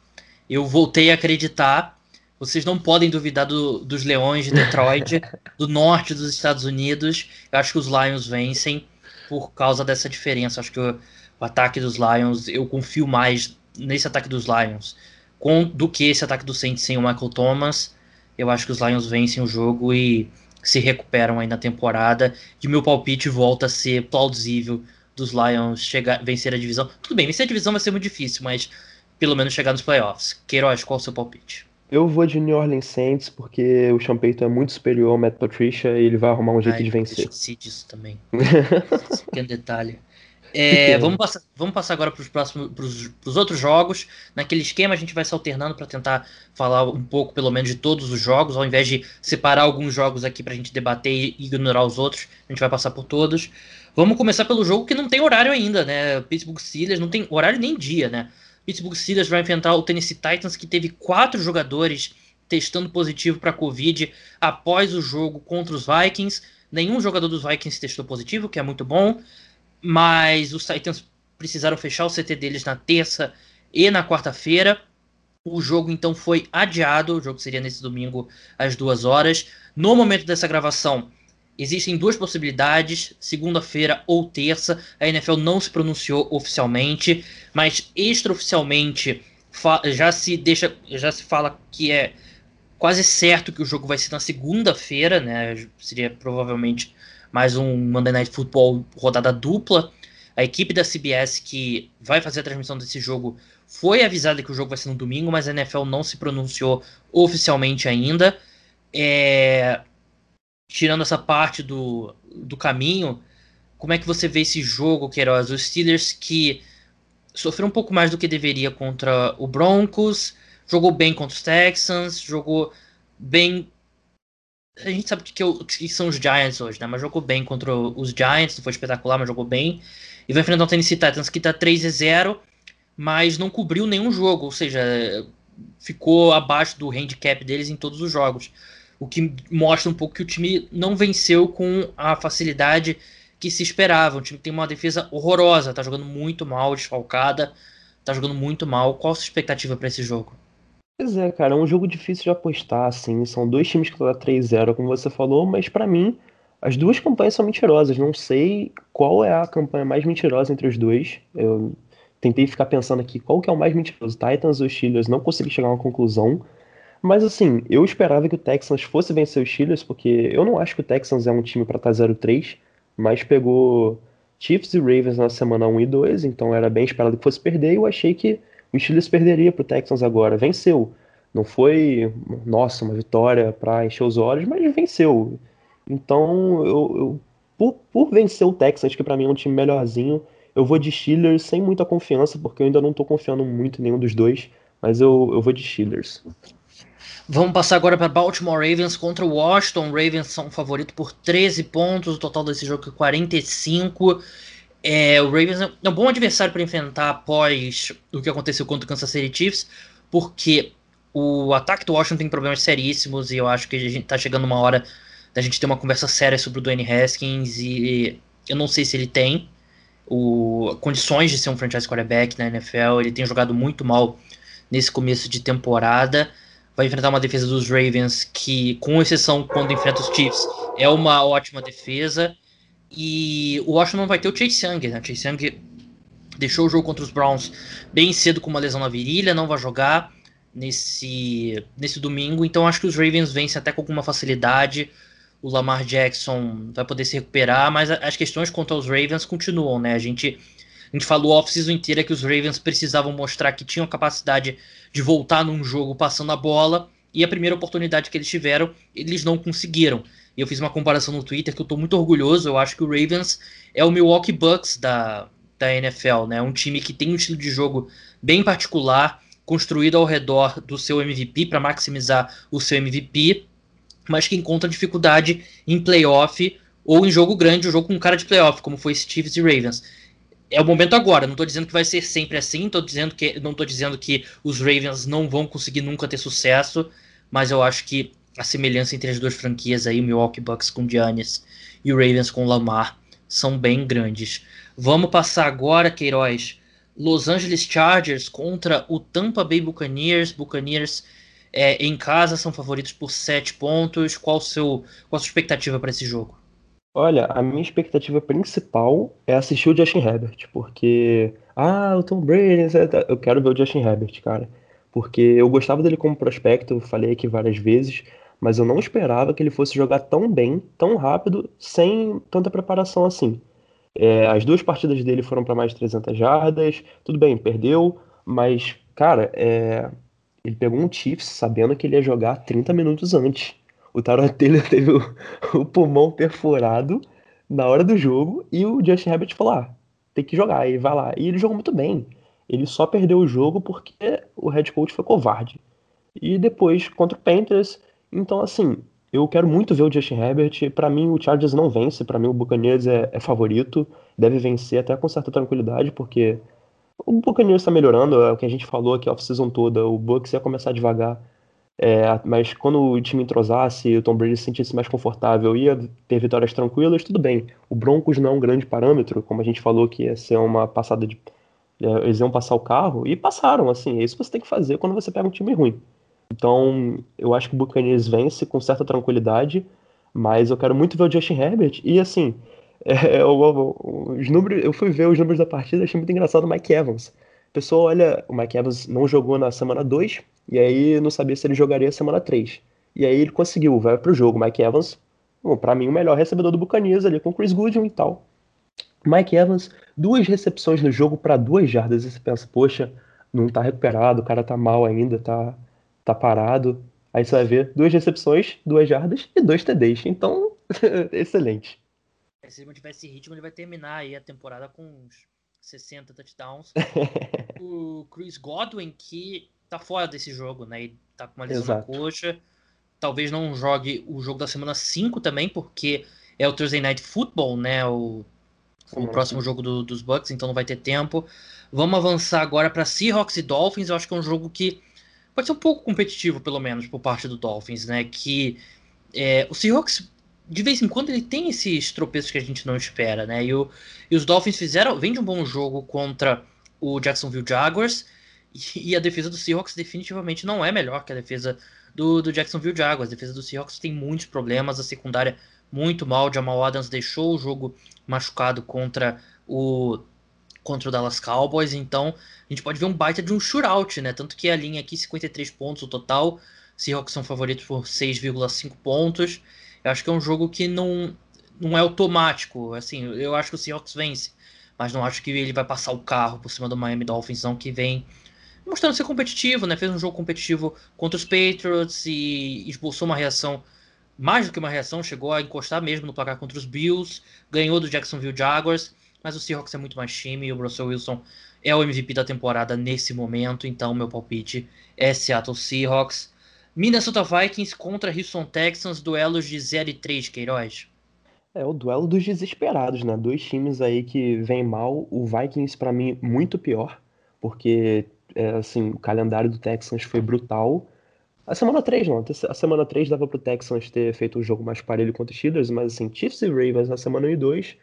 Eu voltei a acreditar. Vocês não podem duvidar do- dos Leões de Detroit, do norte dos Estados Unidos. Eu acho que os Lions vencem por causa dessa diferença. Acho que o, o ataque dos Lions, eu confio mais nesse ataque dos Lions com- do que esse ataque do Saints sem o Michael Thomas. Eu acho que os Lions vencem o jogo e se recuperam aí na temporada. E o meu palpite volta a ser plausível dos Lions chegar, vencer a divisão. Tudo bem, vencer a divisão vai ser muito difícil, mas pelo menos chegar nos playoffs. Queiroz, qual é o seu palpite? Eu vou de New Orleans Saints porque o Sean Payton é muito superior ao Matt Patricia e ele vai arrumar um jeito Ai, de eu vencer. esqueci disso também. Esse pequeno detalhe. É, vamos, passar, vamos passar agora para os próximos pros, outros jogos. Naquele esquema, a gente vai se alternando para tentar falar um pouco, pelo menos, de todos os jogos, ao invés de separar alguns jogos aqui para a gente debater e ignorar os outros. A gente vai passar por todos. Vamos começar pelo jogo que não tem horário ainda, né? Pittsburgh Steelers não tem horário nem dia, né? Pittsburgh Steelers vai enfrentar o Tennessee Titans, que teve quatro jogadores testando positivo para Covid após o jogo contra os Vikings. Nenhum jogador dos Vikings testou positivo, que é muito bom mas os Titans precisaram fechar o CT deles na terça e na quarta-feira. O jogo então foi adiado, o jogo seria nesse domingo às duas horas. No momento dessa gravação, existem duas possibilidades, segunda-feira ou terça. A NFL não se pronunciou oficialmente, mas extraoficialmente já se deixa, já se fala que é quase certo que o jogo vai ser na segunda-feira, né? Seria provavelmente mais um Monday Night Football rodada dupla. A equipe da CBS que vai fazer a transmissão desse jogo foi avisada que o jogo vai ser no domingo, mas a NFL não se pronunciou oficialmente ainda. É... Tirando essa parte do, do caminho, como é que você vê esse jogo, Queiroz? Os Steelers que sofreu um pouco mais do que deveria contra o Broncos, jogou bem contra os Texans, jogou bem a gente sabe que, que, são os Giants hoje, né? Mas jogou bem contra os Giants, não foi espetacular, mas jogou bem. E vai enfrentar o Tennessee Titans, que tá 3 a 0 mas não cobriu nenhum jogo, ou seja, ficou abaixo do handicap deles em todos os jogos. O que mostra um pouco que o time não venceu com a facilidade que se esperava. O time tem uma defesa horrorosa, tá jogando muito mal, desfalcada, tá jogando muito mal. Qual a sua expectativa para esse jogo? Pois é, cara, é um jogo difícil de apostar, assim. São dois times que estão 3-0, como você falou, mas para mim, as duas campanhas são mentirosas. Não sei qual é a campanha mais mentirosa entre os dois. Eu tentei ficar pensando aqui qual que é o mais mentiroso, Titans ou Steelers, não consegui chegar a uma conclusão. Mas assim, eu esperava que o Texans fosse vencer os Steelers, porque eu não acho que o Texans é um time para estar 0-3, mas pegou Chiefs e Ravens na semana 1 e 2, então era bem esperado que fosse perder, e eu achei que o Steelers perderia para o Texans agora. Venceu. Não foi, nossa, uma vitória para encher os olhos, mas venceu. Então, eu, eu por, por, vencer o Texans, que para mim é um time melhorzinho, eu vou de Steelers sem muita confiança, porque eu ainda não estou confiando muito em nenhum dos dois, mas eu, eu vou de Steelers. Vamos passar agora para Baltimore Ravens contra o Washington. Ravens são favorito por 13 pontos, o total desse jogo é 45. É, o Ravens é um bom adversário para enfrentar após o que aconteceu contra o Kansas City Chiefs, porque o ataque do Washington tem problemas seríssimos e eu acho que a gente tá chegando uma hora da gente ter uma conversa séria sobre o Dwayne Haskins e eu não sei se ele tem o, condições de ser um franchise quarterback na NFL. Ele tem jogado muito mal nesse começo de temporada. Vai enfrentar uma defesa dos Ravens que, com exceção quando enfrenta os Chiefs, é uma ótima defesa. E o Washington vai ter o Chase Young, né? Chase Young deixou o jogo contra os Browns bem cedo com uma lesão na virilha, não vai jogar nesse, nesse domingo. Então acho que os Ravens vencem até com alguma facilidade. O Lamar Jackson vai poder se recuperar, mas as questões contra os Ravens continuam, né? A gente, a gente falou off-season inteira que os Ravens precisavam mostrar que tinham capacidade de voltar num jogo passando a bola. E a primeira oportunidade que eles tiveram, eles não conseguiram. E eu fiz uma comparação no Twitter que eu estou muito orgulhoso. Eu acho que o Ravens é o Milwaukee Bucks da, da NFL, né? Um time que tem um estilo de jogo bem particular, construído ao redor do seu MVP para maximizar o seu MVP, mas que encontra dificuldade em playoff ou em jogo grande, um jogo com cara de playoff, como foi Chiefs e Ravens. É o momento agora, não estou dizendo que vai ser sempre assim, tô dizendo que, não estou dizendo que os Ravens não vão conseguir nunca ter sucesso, mas eu acho que a semelhança entre as duas franquias aí, o Milwaukee Bucks com Giannis e o Ravens com Lamar, são bem grandes. Vamos passar agora, Queiroz, Los Angeles Chargers contra o Tampa Bay Buccaneers. Buccaneers é, em casa são favoritos por 7 pontos. Qual, seu, qual a sua expectativa para esse jogo? Olha, a minha expectativa principal é assistir o Justin Herbert, porque. Ah, o Tom Brady, eu quero ver o Justin Herbert, cara. Porque eu gostava dele como prospecto, falei aqui várias vezes, mas eu não esperava que ele fosse jogar tão bem, tão rápido, sem tanta preparação assim. É, as duas partidas dele foram para mais de 300 jardas, tudo bem, perdeu, mas, cara, é, ele pegou um Chiefs sabendo que ele ia jogar 30 minutos antes. O Tyrod Taylor teve o, o, pulmão perfurado na hora do jogo e o Justin Herbert falou: ah, tem que jogar, e vai lá. E ele jogou muito bem. Ele só perdeu o jogo porque o head coach foi covarde. E depois contra o Panthers, então assim, eu quero muito ver o Justin Herbert. Para mim, o Chargers não vence. Para mim, o Buccaneers é, é, favorito. Deve vencer até com certa tranquilidade, porque o Buccaneers está melhorando. É o que a gente falou aqui off-season toda. O Bucks ia começar devagar. É, mas quando o time entrosasse, o Tom Brady se sentisse mais confortável, ia ter vitórias tranquilas, tudo bem. O Broncos não é um grande parâmetro, como a gente falou que ia ser uma passada de. É, eles iam passar o carro, e passaram, assim. É isso que você tem que fazer quando você pega um time ruim. Então, eu acho que o Buccaneers vence com certa tranquilidade, mas eu quero muito ver o Justin Herbert. E assim, é, os números, eu fui ver os números da partida, achei muito engraçado o Mike Evans. A pessoa olha, o Mike Evans não jogou na semana 2, e aí não sabia se ele jogaria semana 3. E aí ele conseguiu, vai pro jogo. Mike Evans, para mim, o melhor recebedor do Buccaneers ali com Chris Goodwin e tal. Mike Evans, duas recepções no jogo para duas jardas. E você pensa, poxa, não tá recuperado, o cara tá mal ainda, tá tá parado. Aí você vai ver duas recepções, duas jardas e dois TDs. Então, excelente. É, se ele mantiver esse ritmo, ele vai terminar aí a temporada com uns 60 touchdowns. o Chris Godwin, que tá fora desse jogo, né? Ele tá com uma lesão Exato. na coxa. Talvez não jogue o jogo da semana 5 também, porque é o Thursday Night Football, né? O, o próximo jogo do, dos Bucks, então não vai ter tempo. Vamos avançar agora para Seahawks e Dolphins. Eu acho que é um jogo que pode ser um pouco competitivo, pelo menos, por parte do Dolphins, né? Que é, o Seahawks, de vez em quando, ele tem esses tropeços que a gente não espera, né? E, o, e os Dolphins fizeram, vem de um bom jogo contra o Jacksonville Jaguars, e, e, a defesa do Seahawks definitivamente não é melhor que a defesa do, do Jacksonville Jaguars. A defesa do Seahawks tem muitos problemas, a secundária muito mal. Jamal Adams deixou o jogo machucado contra o contra o Dallas Cowboys, então a gente pode ver um baita de um shootout, né? Tanto que a linha aqui, 53 pontos o total, Seahawks são favoritos por 6,5 pontos. Eu acho que é um jogo que não, não é automático, assim, eu acho que o Seahawks vence, mas não acho que ele vai passar o carro por cima do Miami Dolphins, não, que vem mostrando ser competitivo, né? Fez um jogo competitivo contra os Patriots e esboçou uma reação, mais do que uma reação, chegou a encostar mesmo no placar contra os Bills, ganhou do Jacksonville Jaguars mas o Seahawks é muito mais time e o Russell Wilson é o MVP da temporada nesse momento, então meu palpite é Seattle Seahawks. Minnesota Vikings contra Houston Texans, duelos de 0 e 3, Queiroz. É o duelo dos desesperados, né? Dois times aí que vem mal. O Vikings, para mim, muito pior, porque é, assim, o calendário do Texans foi brutal. A semana 3, não. A semana 3 dava pro Texans ter feito um jogo mais parelho contra os Steelers, mas assim, Chiefs e Ravens na semana 1 e 2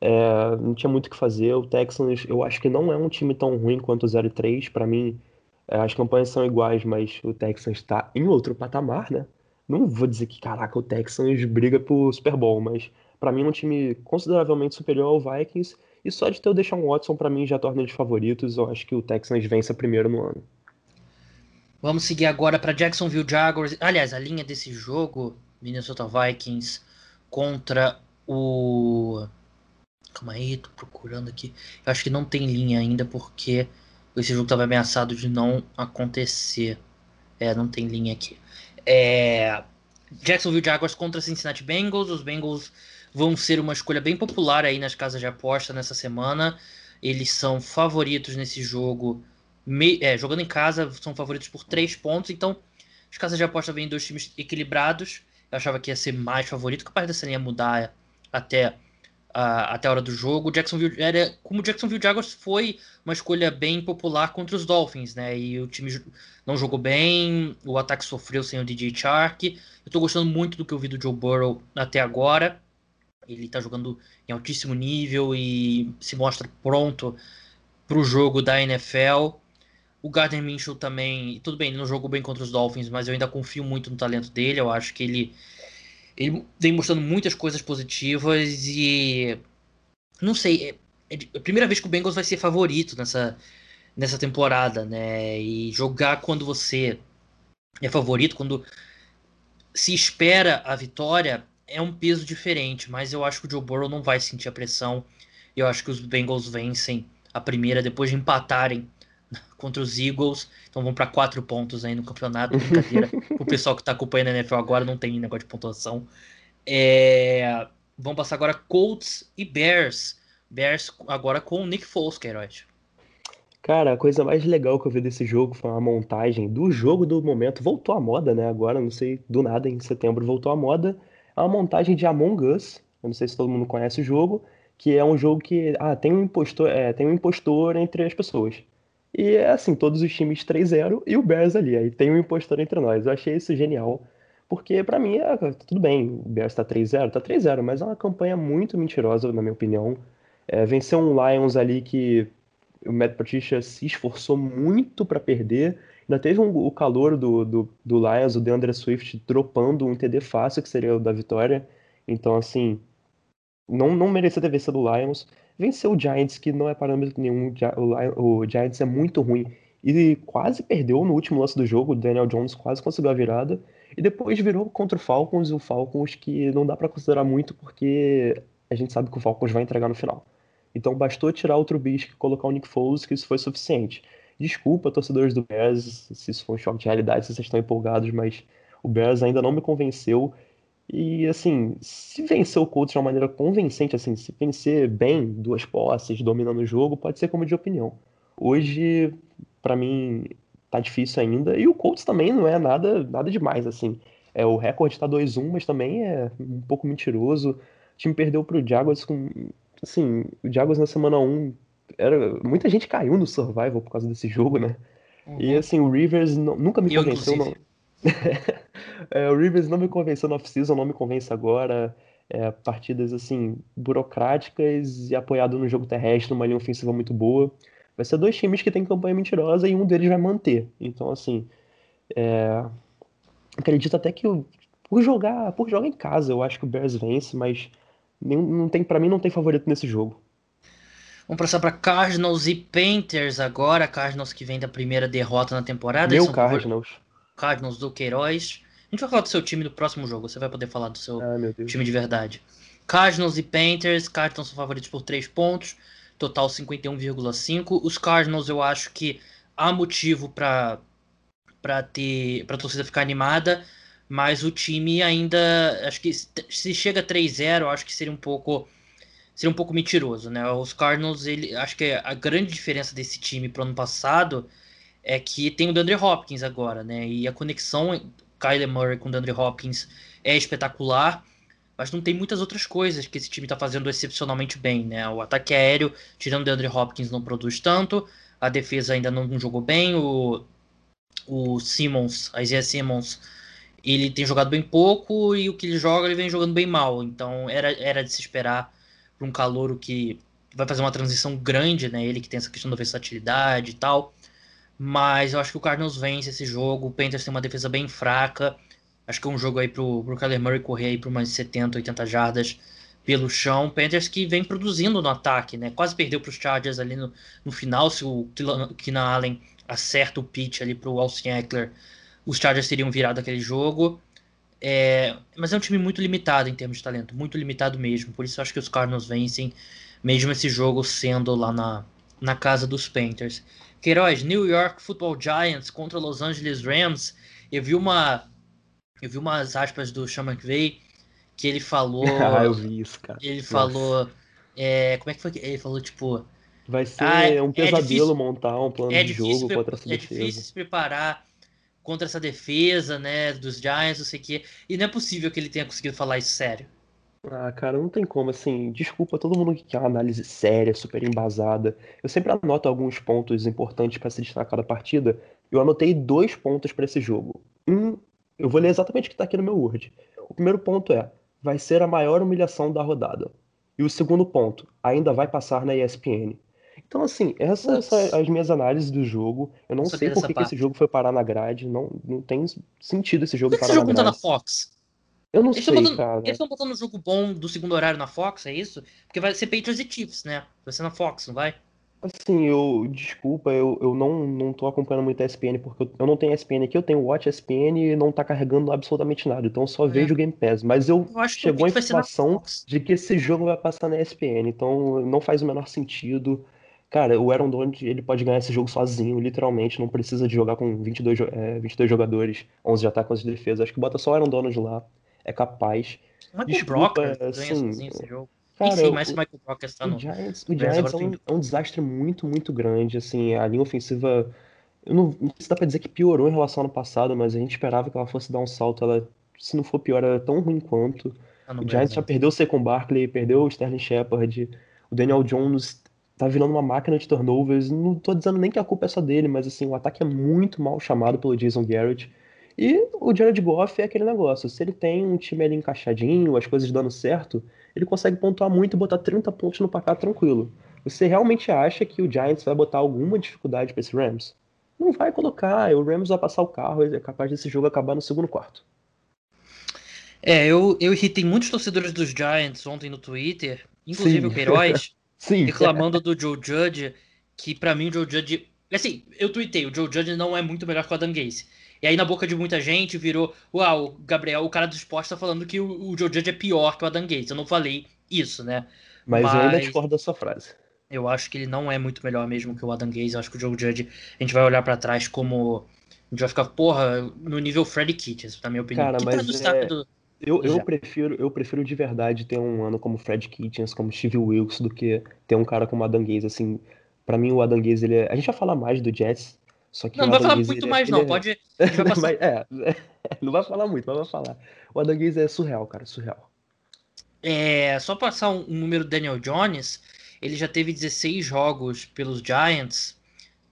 é, não tinha muito o que fazer. O Texans, eu acho que não é um time tão ruim quanto o 0-3. Para mim, é, as campanhas são iguais, mas o Texans está em outro patamar, né? Não vou dizer que, caraca, o Texans briga pro Super Bowl, mas para mim é um time consideravelmente superior ao Vikings. E só de ter o Deshaun Watson, para mim, já torna eles favoritos. Eu acho que o Texans vence primeiro no ano. Vamos seguir agora para Jacksonville Jaguars. Aliás, a linha desse jogo, Minnesota Vikings contra o Calma aí, tô procurando aqui. Eu acho que não tem linha ainda porque esse jogo tava ameaçado de não acontecer. É, não tem linha aqui. É... Jacksonville Jaguars contra Cincinnati Bengals. Os Bengals vão ser uma escolha bem popular aí nas casas de aposta nessa semana. Eles são favoritos nesse jogo. Me... É, jogando em casa, são favoritos por 3 pontos. Então, as casas de aposta vêm dois times equilibrados. Eu achava que ia ser mais favorito. Capaz dessa linha mudar até até a hora do jogo. Jacksonville era como o Jacksonville Jaguars foi uma escolha bem popular contra os Dolphins, né? E o time não jogou bem, o ataque sofreu sem o DJ Chark. Eu tô gostando muito do que eu vi do Joe Burrow até agora. Ele tá jogando em altíssimo nível e se mostra pronto para o jogo da NFL. O Gardner Minshew também, tudo bem, ele não jogou bem contra os Dolphins, mas eu ainda confio muito no talento dele. Eu acho que ele ele vem mostrando muitas coisas positivas e. Não sei, é, é a primeira vez que o Bengals vai ser favorito nessa, nessa temporada, né? E jogar quando você é favorito, quando se espera a vitória, é um peso diferente. Mas eu acho que o Joe Burrow não vai sentir a pressão. Eu acho que os Bengals vencem a primeira depois de empatarem contra os Eagles. Então vão para quatro pontos aí no campeonato. Brincadeira. o pessoal que está acompanhando a NFL agora não tem negócio de pontuação. É... Vamos passar agora Colts e Bears. Bears agora com o Nick Foles, Queiroz. Cara, a coisa mais legal que eu vi desse jogo foi uma montagem do jogo do momento. Voltou à moda, né? Agora, não sei, do nada, em setembro voltou à moda. É uma montagem de Among Us. Eu não sei se todo mundo conhece o jogo. Que é um jogo que. Ah, tem um impostor, é, tem um impostor entre as pessoas. E é assim, todos os times 3-0 e o Bears ali. Aí tem um impostor entre nós. Eu achei isso genial. Porque para mim, é, tudo bem, o Bears tá 3-0, tá 3-0, mas é uma campanha muito mentirosa, na minha opinião. É, venceu um Lions ali que o Matt Patricia se esforçou muito para perder. Ainda teve um, o calor do, do, do Lions, o DeAndre Swift dropando um TD fácil, que seria o da vitória. Então, assim, não, não merecia ter vencido o Lions. Venceu o Giants, que não é parâmetro nenhum. O, Giants é muito ruim. E quase perdeu no último lance do jogo. O Daniel Jones quase conseguiu a virada. E depois virou contra o Falcons. O Falcons que não dá para considerar muito, porque a gente sabe que o Falcons vai entregar no final. Então bastou tirar o Trubisky e colocar o Nick Foles que isso foi suficiente. Desculpa, torcedores do Bears, se isso foi um choque de realidade, se vocês estão empolgados, mas o Bears ainda não me convenceu. E assim, se vencer o Colts de uma maneira convincente, assim, se vencer bem, duas posses, dominando o jogo, pode ser como de opinião. Hoje, para mim, tá difícil ainda. E o Colts também não é nada, nada demais, assim. É, o recorde tá 2-1, mas também é um pouco mentiroso. O time perdeu pro Jaguars com assim, o Jaguars na semana 1 era muita gente caiu no survival por causa desse jogo, né? Uhum. E assim, o Rivers não, nunca me Eu, convenceu não. é, o Rivers não me convenceu no off-season, não me convence agora. É, partidas assim burocráticas e apoiado no jogo terrestre, numa linha ofensiva muito boa. Vai ser dois times que tem campanha mentirosa e um deles vai manter. Então assim, é... acredito até que por jogar, por jogar em casa, eu acho que o Bears vence, mas não tem, para mim não tem favorito nesse jogo. Vamos passar para Cardinals e Panthers agora. Cardinals que vem da primeira derrota na temporada. Meu Cardinals. Cardinals do Queiroz. A gente vai falar do seu time no próximo jogo. Você vai poder falar do seu ah, time de verdade. Cardinals e Panthers. Cardinals são favoritos por 3 pontos. Total 51,5. Os Cardinals eu acho que há motivo para para ter para torcida ficar animada mas o time ainda acho que se chega 3-0, acho que seria um pouco seria um pouco mentiroso, né? Os Cardinals, ele acho que a grande diferença desse time pro ano passado é que tem o DeAndre Hopkins agora, né? E a conexão Kyler Murray com o DeAndre Hopkins é espetacular, mas não tem muitas outras coisas que esse time está fazendo excepcionalmente bem, né? O ataque aéreo, tirando o DeAndre Hopkins, não produz tanto, a defesa ainda não, jogou bem, o, o Simmons, a Isaiah Simmons ele tem jogado bem pouco e o que ele joga ele vem jogando bem mal. Então era, era de se esperar para um calouro que vai fazer uma transição grande, né? Ele que tem essa questão da versatilidade e tal. Mas eu acho que o Cardinals vence esse jogo. O Panthers tem uma defesa bem fraca. Acho que é um jogo aí pro, pro Kyler Murray correr aí por umas 70, 80 jardas pelo chão. Panthers que vem produzindo no ataque, né? Quase perdeu para os Chargers ali no, no final. Se o Keenan Allen acerta o pitch ali pro Austin Eckler, os Chargers teriam virado aquele jogo. É, mas é um time muito limitado em termos de talento, muito limitado mesmo. Por isso eu acho que os Cardinals vencem, mesmo esse jogo sendo lá na, na casa dos Panthers. Queiroz, New York Football Giants contra Los Angeles Rams. Eu vi uma. Eu vi umas aspas do Sean McVay que ele falou. ah, eu vi isso, cara. Ele Nossa. falou. É, como é que foi? Ele falou, tipo. Vai ser ah, um é pesadelo é difícil, montar um plano é de jogo contra essa defesa. É difícil se preparar contra essa defesa, né, dos Giants, não sei o quê. E não é possível que ele tenha conseguido falar isso sério. Ah, cara, não tem como, assim, desculpa todo mundo que quer uma análise séria, super embasada. Eu sempre anoto alguns pontos importantes para se destacar da partida. Eu anotei dois pontos para esse jogo. Um, eu vou ler exatamente o que tá aqui no meu Word. O primeiro ponto é, vai ser a maior humilhação da rodada. E o segundo ponto, ainda vai passar na ESPN. Então, assim, essas são as minhas análises do jogo. Eu não sei por que, que, esse jogo foi parar na grade. Não, não tem sentido esse jogo por que parar esse jogo na grade. Tá na Fox? Eu não eles sei, botando, cara. Eles estão botando um jogo bom do segundo horário na Fox, é isso? Porque vai ser Patriots e Chiefs, né? Vai ser na Fox, não vai? Assim, eu. Desculpa, eu, eu não, não tô acompanhando muito a ESPN, porque eu, eu não tenho ESPN aqui, eu tenho Watch ESPN e não tá carregando absolutamente nada. Então eu só é. vejo o Game Pass. Mas eu, eu chegou a informação de que esse jogo vai passar na ESPN. Então não faz o menor sentido. Cara, o Aaron Donald, ele pode ganhar esse jogo sozinho, literalmente, não precisa de jogar com 22, é, 22 jogadores, 11 de ataque, 11 de defesa. Acho que bota só o Aaron Donald lá, é capaz. Mas Desculpa, Brock, assim, esse jogo. Cara, Enfim, mas o, Michael Brockers tá no. o Giants, o Giants é um, é um desastre muito, muito grande. Assim, a linha ofensiva. Eu não, não sei se dá pra dizer que piorou em relação ao ano passado, mas a gente esperava que ela fosse dar um salto. Ela, se não for pior, ela é tão ruim quanto. no O Giants já ainda. perdeu o Saquon Barkley, perdeu o Sterling Shepard, o Daniel Jones tá virando uma máquina de turnovers. Não tô dizendo nem que a culpa é só dele, mas assim, o ataque é muito mal chamado pelo Jason Garrett. E o Jared Goff é aquele negócio, se ele tem um time ali encaixadinho, as coisas dando certo, ele consegue pontuar muito e botar 30 pontos no placar tranquilo. Você realmente acha que o Giants vai botar alguma dificuldade pra esse Rams? Não vai colocar, o Rams vai passar o carro, é capaz desse jogo acabar no segundo quarto. É, eu, eu irritei muitos torcedores dos Giants ontem no Twitter, inclusive Sim. o Queiroz, Sim, reclamando do Joe Judge, que pra mim o Joe Judge. Assim, eu tuitei, o Joe Judge não é muito melhor que o Adam Gaze. E aí, na boca de muita gente, virou. Uau, o Gabriel, o cara do esporte, tá falando que o, o Joe Judge é pior que o Adam Gaze. Eu não falei isso, né? mas, eu ainda mas- discordo da sua frase. Eu acho que ele não é muito melhor mesmo que o Adam Gaze. Eu acho que o Joe Judge, a gente vai olhar pra trás como. A gente vai ficar, porra, no nível Freddy Kitchens, na minha opinião. Cara, que mas é- do. Eu, eu Já. prefiro, eu prefiro de verdade ter um ano como Fred Kitchens, como Steve Wilkes, do que ter um cara como Adam Gaze, assim, pra mim o Adam Gaze, ele é... A gente vai falar mais do Jets, só que Não, não vai falar muito é- mais, não. é- Pode. Gente vai é, não vai falar muito, mas vai falar. O Adam Gaze é surreal, cara, surreal. É, só passar um, um número do Daniel Jones, ele já teve 16 jogos pelos Giants,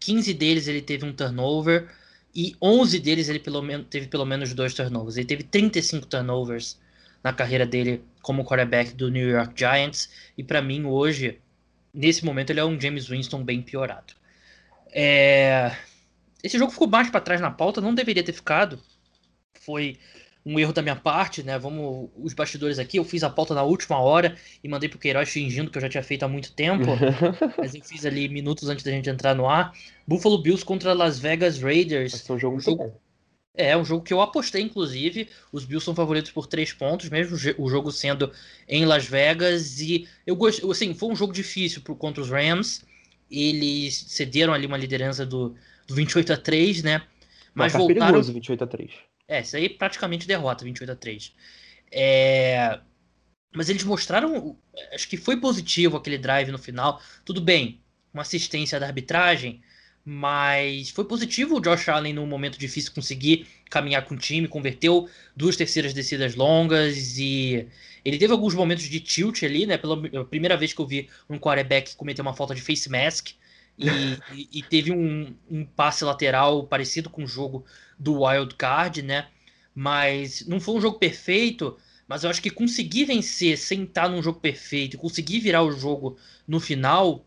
15 deles ele teve um turnover e 11 deles ele pelo menos teve pelo menos dois turnovers. Ele teve 35 turnovers na carreira dele como quarterback do New York Giants e pra mim hoje, nesse momento ele é um James Winston bem piorado. É, esse jogo ficou mais pra trás na pauta, não deveria ter ficado. Foi um erro da minha parte, né? Vamos os bastidores aqui. Eu fiz a pauta na última hora e mandei pro Queiroz fingindo que eu já tinha feito há muito tempo, mas eu fiz ali minutos antes da gente entrar no ar. Buffalo Bills contra Las Vegas Raiders. Esse é um jogo muito jogo- bom. É, um jogo que eu apostei, inclusive. Os Bills são favoritos por três pontos, mesmo o jogo sendo em Las Vegas. E eu gostei, assim, foi um jogo difícil pro, contra os Rams. Eles cederam ali uma liderança do, do 28 a 3, né? Mas Placar voltaram. perigoso, 28 a 3. É, isso aí praticamente derrota, 28 a 3. É... Mas eles mostraram. Acho que foi positivo aquele drive no final. Tudo bem, uma assistência da arbitragem, mas foi positivo o Josh Allen num momento difícil conseguir caminhar com o time, converteu duas terceiras descidas longas e ele teve alguns momentos de tilt ali, né? Pela primeira vez que eu vi um quarterback cometer uma falta de face mask. E, e- teve um, um passe lateral parecido com o jogo do Wild Card, né? Mas não foi um jogo perfeito, mas eu acho que conseguir vencer sem estar num jogo perfeito, conseguir virar o jogo no final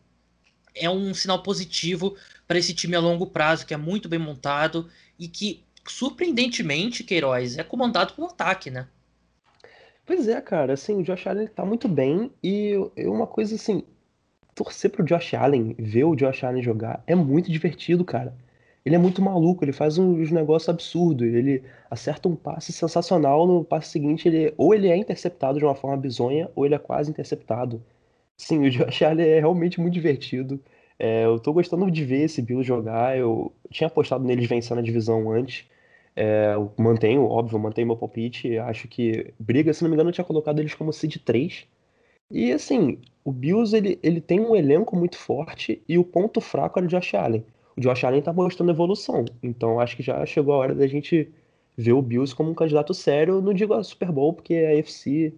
é um sinal positivo para esse time a longo prazo, que é muito bem montado e que, surpreendentemente, Queiroz, é comandado pelo ataque, né? Pois é, cara, assim, o Josh Allen tá muito bem e eu- uma coisa assim, torcer pro Josh Allen, ver o Josh Allen jogar é muito divertido, cara. Ele é muito maluco, ele faz uns negócios absurdos, ele acerta um passe sensacional, no passe seguinte ele ou ele é interceptado de uma forma bizonha ou ele é quase interceptado. Sim, o Josh Allen é realmente muito divertido. É, eu tô gostando de ver esse Bill jogar, eu tinha apostado neles vencendo a divisão antes. É, mantenho, óbvio, mantenho meu palpite. Acho que briga, se não me engano, eu tinha colocado eles como seed 3. E assim, o Bills ele, ele tem um elenco muito forte e o ponto fraco era o Josh Allen. O Josh Allen tá mostrando evolução. Então acho que já chegou a hora da gente ver o Bills como um candidato sério. Não digo a Super Bowl, porque a AFC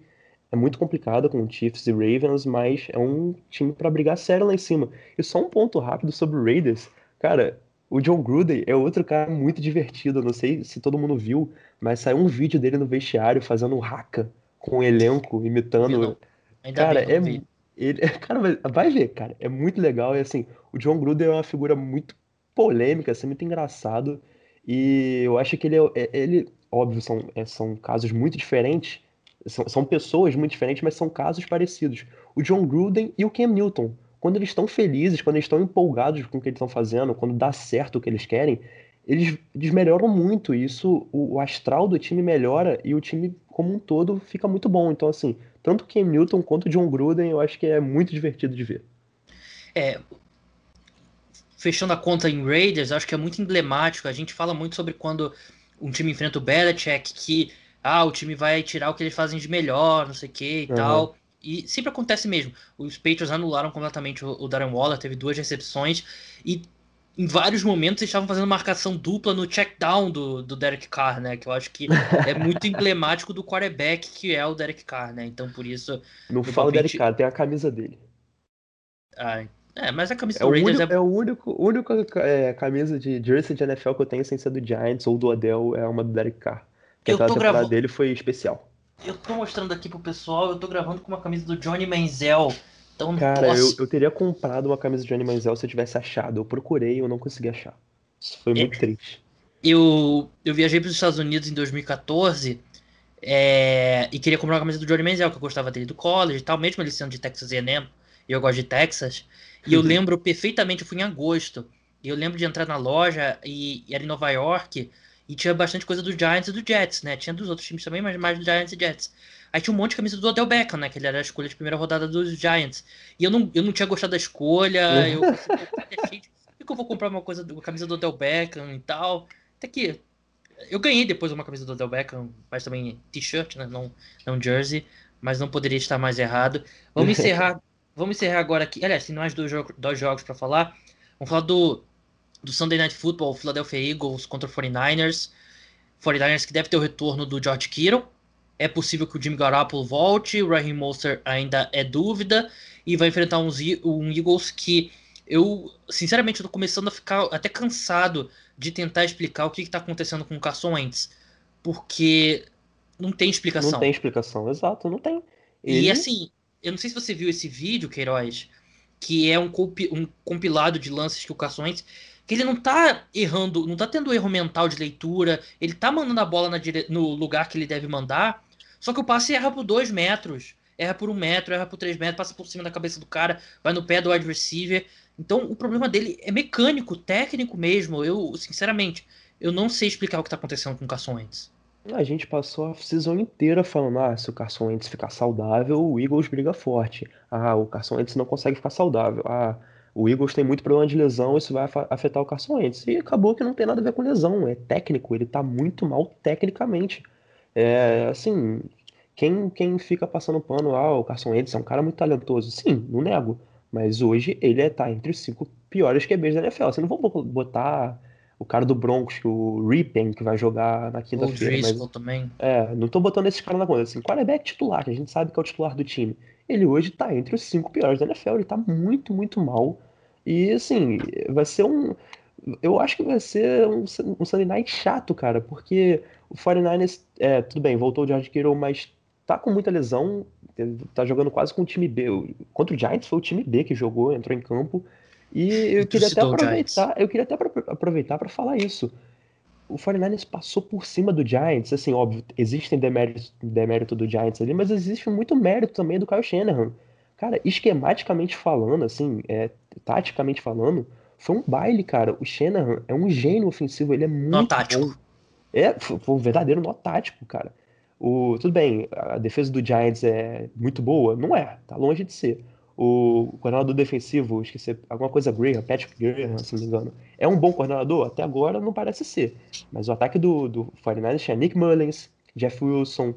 é muito complicada com Chiefs e Ravens, mas é um time pra brigar sério lá em cima. E só um ponto rápido sobre o Raiders. Cara, o John Gruden é outro cara muito divertido. Não sei se todo mundo viu, mas saiu um vídeo dele no vestiário fazendo um haka com o elenco, imitando. Ainda Cara, bem, é. Ele, cara, vai- ver, cara. É muito legal. E assim, o John Gruden é uma figura muito polêmica, assim, muito engraçado. E eu acho que ele é. é- Ele, óbvio, são, é, são casos muito diferentes. São, são pessoas muito diferentes, mas são casos parecidos. O John Gruden e o Cam Newton. Quando eles estão felizes, quando eles estão empolgados com o que eles estão fazendo, quando dá certo o que eles querem, eles, eles melhoram muito. E isso, o, o astral do time melhora e o time como um todo fica muito bom. Então, assim, tanto o Cam Newton quanto o John Gruden, eu acho que é muito divertido de ver. É, fechando a conta em Raiders, acho que é muito emblemático. A gente fala muito sobre quando um time enfrenta o Belichick, que ah, o time vai tirar o que eles fazem de melhor, não sei o que e Uhum. tal. E sempre acontece mesmo. Os Patriots anularam completamente o Darren Waller, teve duas recepções e em vários momentos eles estavam fazendo marcação dupla no check down do, do Derek Carr, né? Que eu acho que é muito emblemático do quarterback que é o Derek Carr, né? Então por isso. Não fala palpite... Derek Carr, tem a camisa dele. Ah, é, mas a camisa é do Raiders único, é. É o único, único é, camisa de jersey de NFL que eu tenho sem ser do Giants ou do Odell é uma do Derek Carr. Que eu aquela temporada grav... dele foi especial. Eu tô mostrando aqui pro pessoal, eu tô gravando com uma camisa do Johnny Manziel. Então, Cara, posso... eu, eu teria comprado uma camisa de Johnny Manziel se eu tivesse achado. Eu procurei e eu não consegui achar. Isso foi muito é, triste. Eu, eu viajei para os Estados Unidos em 2014 é, e queria comprar uma camisa do Johnny Manziel, que eu gostava dele do college e tal, mesmo ele sendo de Texas A&M, e eu gosto de Texas. E eu lembro perfeitamente, eu fui em agosto, e eu lembro de entrar na loja e, e era em Nova York e tinha bastante coisa do Giants e do Jets, né? Tinha dos outros times também, mas mais do Giants e Jets. Aí tinha um monte de camisa do Odell Beckham, né? Que ele era a escolha de primeira rodada dos Giants. E eu não, eu não tinha gostado da escolha. eu pensei, por que eu vou comprar uma coisa, uma camisa do Odell Beckham e tal? Até que eu ganhei depois uma camisa do Odell Beckham, mas também t-shirt, né? Não, não jersey. Mas não poderia estar mais errado. Vamos encerrar. vamos encerrar agora aqui. Aliás, tem mais dois, dois jogos para falar. Vamos falar do do Sunday Night Football, Philadelphia Eagles contra o 49ers. 49ers que deve ter o retorno do George Kittle. É possível que o Jimmy Garoppolo volte, o Raheem Monster ainda é dúvida. E vai enfrentar um, um Eagles que eu, sinceramente, estou começando a ficar até cansado de tentar explicar o que está acontecendo com o Carson Wentz. Porque não tem explicação. Não tem explicação, exato, não tem. Ele... E assim, eu não sei se você viu esse vídeo, Queiroz, que é um, um compilado de lances que o Carson Wentz que ele não tá errando, não tá tendo erro mental de leitura, ele tá mandando a bola dire... no lugar que ele deve mandar, só que o passe erra por dois metros, erra por um metro, erra por três metros, passa por cima da cabeça do cara, vai no pé do wide receiver. Então o problema dele é mecânico, técnico mesmo. Eu, sinceramente, eu não sei explicar o que tá acontecendo com o Carson Wentz. A gente passou a season inteira falando: ah, se o Carson Wentz ficar saudável, o Eagles briga forte. Ah, o Carson Wentz não consegue ficar saudável. Ah, o Eagles tem muito problema de lesão, isso vai afetar o Carson Wentz. E acabou que não tem nada a ver com lesão, é técnico, ele tá muito mal tecnicamente. É, assim, quem, quem fica passando pano, ah, o Carson Wentz é um cara muito talentoso. Sim, não nego. Mas hoje ele é, tá entre os cinco piores QBs da NFL. Você não vão botar o cara do Broncos, o Rippen, que vai jogar na quinta-feira. Mas, também. É, não tô botando esse cara na conta. Assim, quarterback titular, que a gente sabe que é o titular do time ele hoje tá entre os cinco piores da NFL. Ele tá muito, muito mal. E assim, vai ser um. Eu acho que vai ser um, um Sunday Night chato, cara, porque o 49ers, é, tudo bem, voltou o George Kittle, mas tá com muita lesão, tá jogando quase com o time B. Contra o Giants foi o time B que jogou, entrou em campo. E eu queria até aproveitar, eu queria até aproveitar para falar isso o 49ers passou por cima do Giants, assim, óbvio, existem deméritos, demérito do Giants ali, mas existe muito mérito também do Kyle Shanahan. Cara, esquematicamente falando, assim, é, taticamente falando, foi um baile, cara. O Shanahan é um gênio ofensivo, ele é muito nó tático. Bom. É, foi um verdadeiro nó tático, cara. O, tudo bem, a defesa do Giants é muito boa? Não é, tá longe de ser o coordenador defensivo, esqueci, alguma coisa Graham, Patrick Graham, se não me engano, é um bom coordenador? Até agora não parece ser. Mas o ataque do, do 49ers tinha Nick Mullins, Jeff Wilson,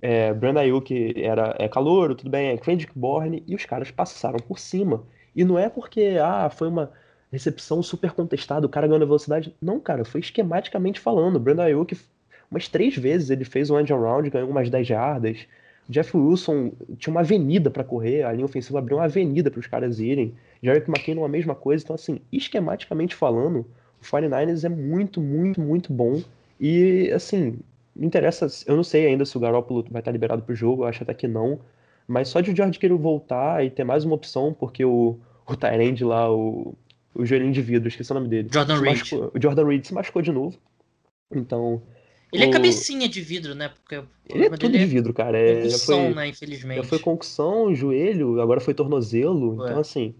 é, Brandon Ayuk era é calouro, tudo bem, é Kendrick Bourne, e os caras passaram por cima. E não é porque, ah, foi uma recepção super contestada, o cara ganhou velocidade. Não, cara, foi esquematicamente falando. Brandon Ayuk, umas três vezes ele fez um end around, ganhou umas 10 jardas. Jeff Wilson tinha uma avenida para correr, a linha ofensiva abriu uma avenida para os caras irem. Jarek McKinnon a mesma coisa. Então, assim, esquematicamente falando, o 49ers é muito, muito, muito bom. E, assim, não interessa. Eu não sei ainda se o Garoppolo vai estar liberado pro jogo, eu acho até que não. Mas só de o George Kittle voltar e ter mais uma opção, porque o, o Tyrande lá, o, o joelhinho de vidro, esqueci o nome dele. Jordan Reed. o Jordan Reed se machucou de novo. Então, ele é cabecinha de vidro, né? Porque ele é tudo de é vidro, cara. É, concussão, foi, né? Infelizmente. Já foi concussão, joelho, agora foi tornozelo. Ué. Então, assim.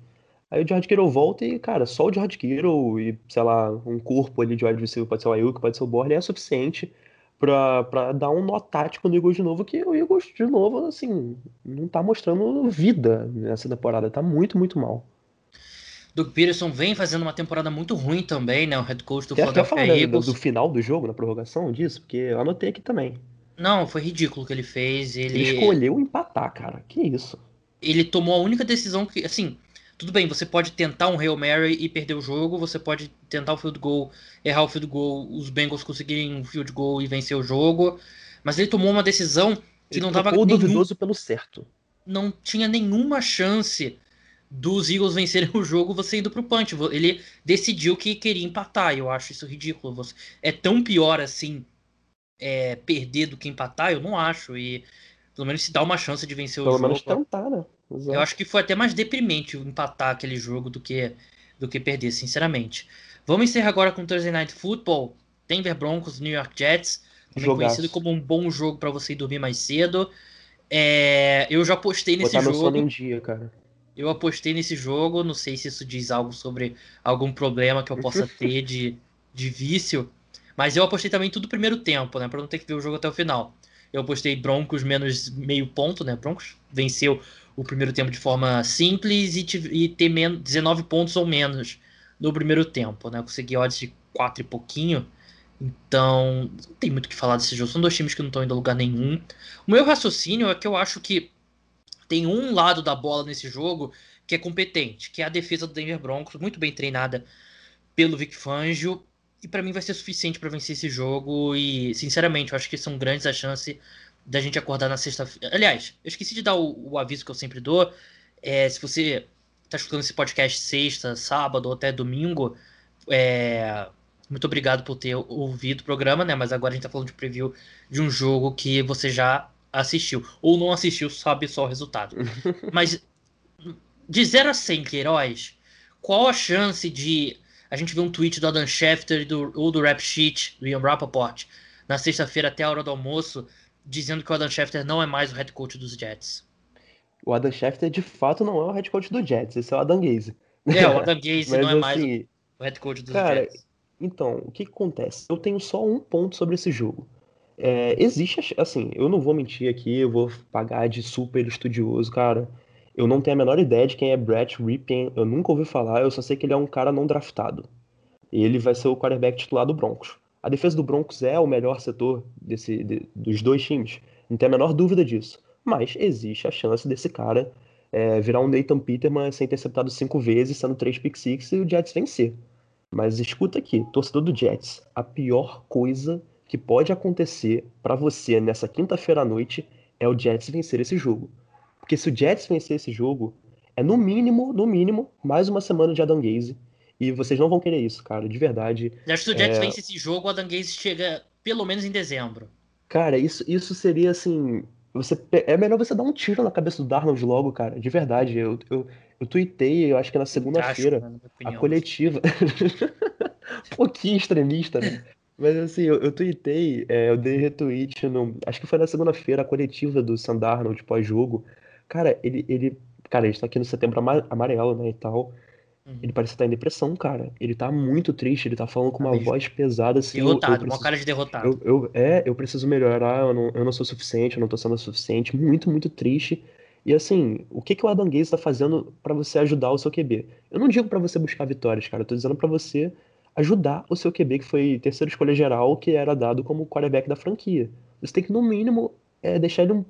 Aí o George Kittle volta e, cara, só o George Kittle e, sei lá, um corpo ali de wide receiver, pode ser o Ayuk, pode ser o Borne, é suficiente pra, pra dar um nó tático no Eagles de novo, que o Eagles, de novo, assim, não tá mostrando vida nessa temporada. Tá muito, muito mal. Doug Peterson vem fazendo uma temporada muito ruim também, né? O head coach do Quer Philadelphia falar, Eagles. Do, do final do jogo, na prorrogação disso? Porque eu anotei aqui também. Não, foi ridículo o que ele fez. Ele... ele escolheu empatar, cara. Que isso? Ele tomou a única decisão que, assim, tudo bem, você pode tentar um Hail Mary e perder o jogo, você pode tentar o field goal, errar o field goal, os Bengals conseguirem um field goal e vencer o jogo, mas ele tomou uma decisão que ele não dava nenhum... duvidoso pelo certo. Não tinha nenhuma chance dos Eagles vencerem o jogo você indo pro punch. Ele decidiu que queria empatar, eu acho isso ridículo. Você... É tão pior assim é, perder do que empatar, eu não acho. E pelo menos se dá uma chance de vencer pelo o jogo. Pelo menos tentar, né? Exato. Eu acho que foi até mais deprimente empatar aquele jogo do que, do que perder, sinceramente. Vamos encerrar agora com o Thursday Night Football. Denver Broncos, New York Jets. Também Jogaço. conhecido como um bom jogo para você ir dormir mais cedo. É, eu já apostei nesse Botar jogo. Meu dia, cara. Eu apostei nesse jogo. Não sei se isso diz algo sobre algum problema que eu possa ter de, de vício. Mas eu apostei também tudo primeiro tempo, né? Pra não ter que ver o jogo até o final. Eu apostei Broncos menos meio ponto, né? Broncos venceu o primeiro tempo de forma simples e, e ter 19 pontos ou menos no primeiro tempo, né? consegui odds de 4 e pouquinho. Então, não tem muito o que falar desse jogo. São dois times que não estão indo a lugar nenhum. O meu raciocínio é que eu acho que tem um lado da bola nesse jogo que é competente, que é a defesa do Denver Broncos, muito bem treinada pelo Vic Fangio e para mim vai ser suficiente para vencer esse jogo. E, sinceramente, eu acho que são grandes as chances da gente acordar na sexta-feira. Aliás, eu esqueci de dar o, o, aviso que eu sempre dou. É, se você está escutando esse podcast sexta, sábado ou até domingo, é, muito obrigado por ter ouvido o programa, né? Mas agora a gente está falando de preview de um jogo que você já assistiu. Ou não assistiu, sabe só o resultado. Mas de 0 a 100 Queiroz, qual a chance de a gente vê um tweet do Adam Schefter do, ou do Rap Sheet, do Ian Rappaport, na sexta-feira até a hora do almoço, dizendo que o Adam Schefter não é mais o head coach dos Jets. O Adam Schefter, de fato, não é o head coach do Jets, esse é o Adam Gaze. É, o Adam Gaze não é mais assim, o head coach dos cara, Jets. Então, o que, que, acontece? Eu tenho só um ponto sobre esse jogo. É, existe, assim, eu não vou mentir aqui, eu vou pagar de super estudioso, cara. Eu não tenho a menor ideia de quem é Brett Ripien, eu nunca ouvi falar, eu só sei que ele é um cara não draftado. Ele vai ser o quarterback titular do Broncos. A defesa do Broncos é o melhor setor desse, de, dos dois times, não tem a menor dúvida disso. Mas existe a chance desse cara é, virar um Nathan Peterman ser interceptado cinco vezes, sendo três pick six e o Jets vencer. Mas escuta aqui, torcedor do Jets, a pior coisa que pode acontecer para você nessa quinta-feira à noite é o Jets vencer esse jogo. Porque se o Jets vencer esse jogo, é no mínimo, no mínimo, mais uma semana de Adam Gaze. E vocês não vão querer isso, cara, de verdade. Eu acho que se o Jets é... vence esse jogo, o Adam Gaze chega pelo menos em dezembro. Cara, isso, isso seria assim. Você, é melhor você dar um tiro na cabeça do Darnold logo, cara. De verdade. Eu, eu, eu tuitei, eu acho que na segunda-feira, a coletiva. um pouquinho extremista, né? Mas assim, eu, eu tuitei, é, eu dei retweet no. Acho que foi na segunda-feira, a coletiva do Sandarnold pós-jogo. Cara, ele, ele. Cara, a gente tá aqui no setembro amarelo, né, e tal. Uhum. Ele parece estar em depressão, cara. Ele tá muito triste, ele tá falando com tá uma voz pesada assim. Derrotado, eu, eu preciso, uma cara de derrotado. Eu, eu, é, eu preciso melhorar, eu não, eu não sou suficiente, eu não tô sendo suficiente. Muito, muito triste. E assim, o que, que o Adam Gaze tá fazendo para você ajudar o seu QB? Eu não digo para você buscar vitórias, cara. Eu tô dizendo para você ajudar o seu QB, que foi terceira escolha geral, que era dado como quarterback da franquia. Você tem que, no mínimo, é, deixar ele um,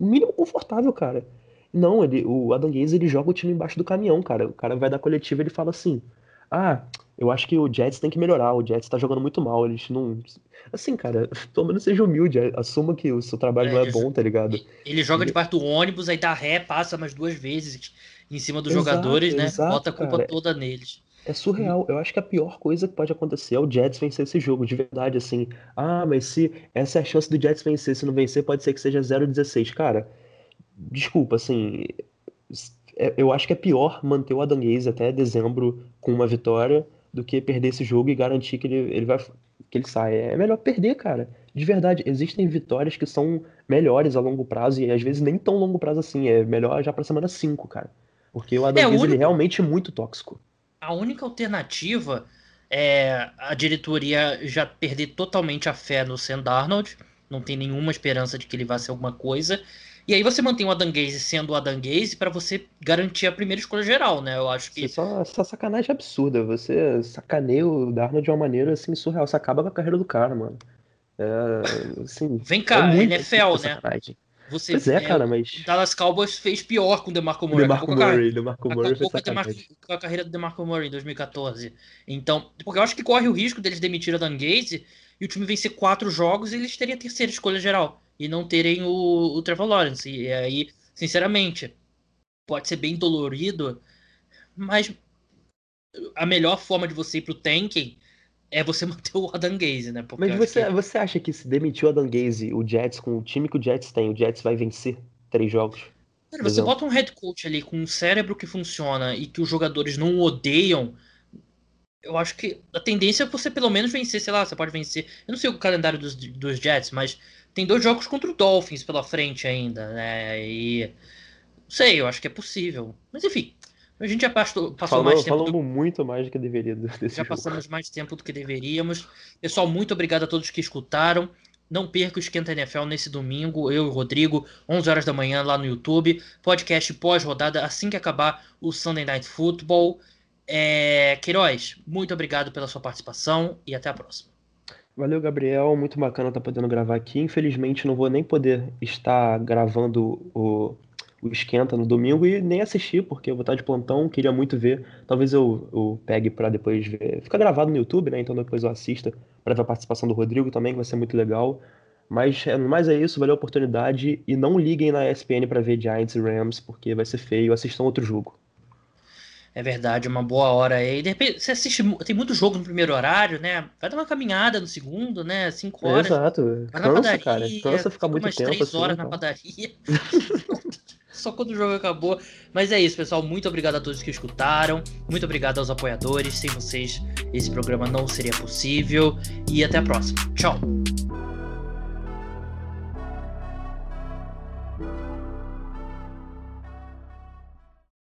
um mínimo confortável, cara. Não, ele, o Adam Gaze ele joga o time embaixo do caminhão, cara. O cara vai da coletiva e ele fala assim: Ah, eu acho que o Jets tem que melhorar, o Jets tá jogando muito mal, eles não. Assim, cara, pelo menos seja humilde, assuma que o seu trabalho é, não é bom, tá ligado? Ele joga ele... debaixo do ônibus, aí dá ré, passa mais duas vezes em cima dos exato, jogadores, né? Exato, Bota a culpa cara. toda neles. É surreal. Eu acho que a pior coisa que pode acontecer é o Jets vencer esse jogo, de verdade, assim. Ah, mas se essa é a chance do Jets vencer, se não vencer, pode ser que seja 0-16. Cara, desculpa, assim, é, eu acho que é pior manter o Adam Gaze até dezembro com uma vitória do que perder esse jogo e garantir que ele, ele vai que ele sai. É melhor perder, cara. De verdade, existem vitórias que são melhores a longo prazo e às vezes nem tão longo prazo assim. É melhor já pra semana 5, cara. Porque o Adam é, Gaze único... ele é realmente muito tóxico. A única alternativa é a diretoria já perder totalmente a fé no Sam Darnold. Não tem nenhuma esperança de que ele vá ser alguma coisa. E aí você mantém o Adam Gaze sendo o Adam Gaze para você garantir a primeira escolha geral, né? Eu acho que. Isso é só, sacanagem absurda. Você sacaneia o Darnold de uma maneira assim surreal. Você acaba com a carreira do cara, mano. É, assim, Vem cá, é NFL, né? Você, pois é, cara, mas. Dallas Cowboys fez pior com o DeMarco Murray. DeMarco Murray, DeMarco Murray acabou com a, carreira do DeMarco Murray em 2014. Então, porque eu acho que corre o risco deles demitir a Dan Gaze e o time vencer quatro jogos e eles teriam a terceira escolha geral e não terem o, o Trevor Lawrence. E aí, sinceramente, pode ser bem dolorido, mas a melhor forma de você ir pro tanking é você manter o Adam Gaze, né? Porque Mas você, que... você acha que se demitiu o Adam Gaze, o Jets, com o time que o Jets tem, o Jets vai vencer três jogos? Cara, você bota um head coach ali com um cérebro que funciona e que os jogadores não odeiam. Eu acho que a tendência é você pelo menos vencer, sei lá, você pode vencer. Eu não sei o calendário dos, dos Jets, mas tem dois jogos contra o Dolphins pela frente ainda, né? E. Não sei, eu acho que é possível. Mas enfim, a gente já passou, passou Falou, mais tempo. Falamos do... muito mais do que deveria Já jogo. passamos mais tempo do que deveríamos. Pessoal, muito obrigado a todos que escutaram. Não perca o Esquenta NFL nesse domingo, eu e o Rodrigo, 11 horas da manhã lá no YouTube. Podcast pós-rodada assim que acabar o Sunday Night Football. É... Queiroz, muito obrigado pela sua participação e até a próxima. Valeu, Gabriel. Muito bacana estar podendo gravar aqui. Infelizmente, não vou nem poder estar gravando o o Esquenta no domingo e nem assisti, porque eu vou estar de plantão, queria muito ver. Talvez eu, eu pegue para depois ver. Fica gravado no YouTube, né? Então depois eu assista para ver a participação do Rodrigo também, que vai ser muito legal. Mas, é, mas é isso, valeu a oportunidade. E não liguem na ESPN para ver Giants e Rams, porque vai ser feio. Assistam outro jogo. É verdade, uma boa hora aí. De repente, você assiste, tem muito jogo no primeiro horário, né? Vai dar uma caminhada no segundo, né? Cinco horas. Exato. Vai Cansa, na padaria, cara. Cansa ficar muito umas tempo. três assim, horas então. na padaria. só quando o jogo acabou. Mas é isso, pessoal. Muito obrigado a todos que escutaram. Muito obrigado aos apoiadores. Sem vocês, esse programa não seria possível. E até a próxima. Tchau.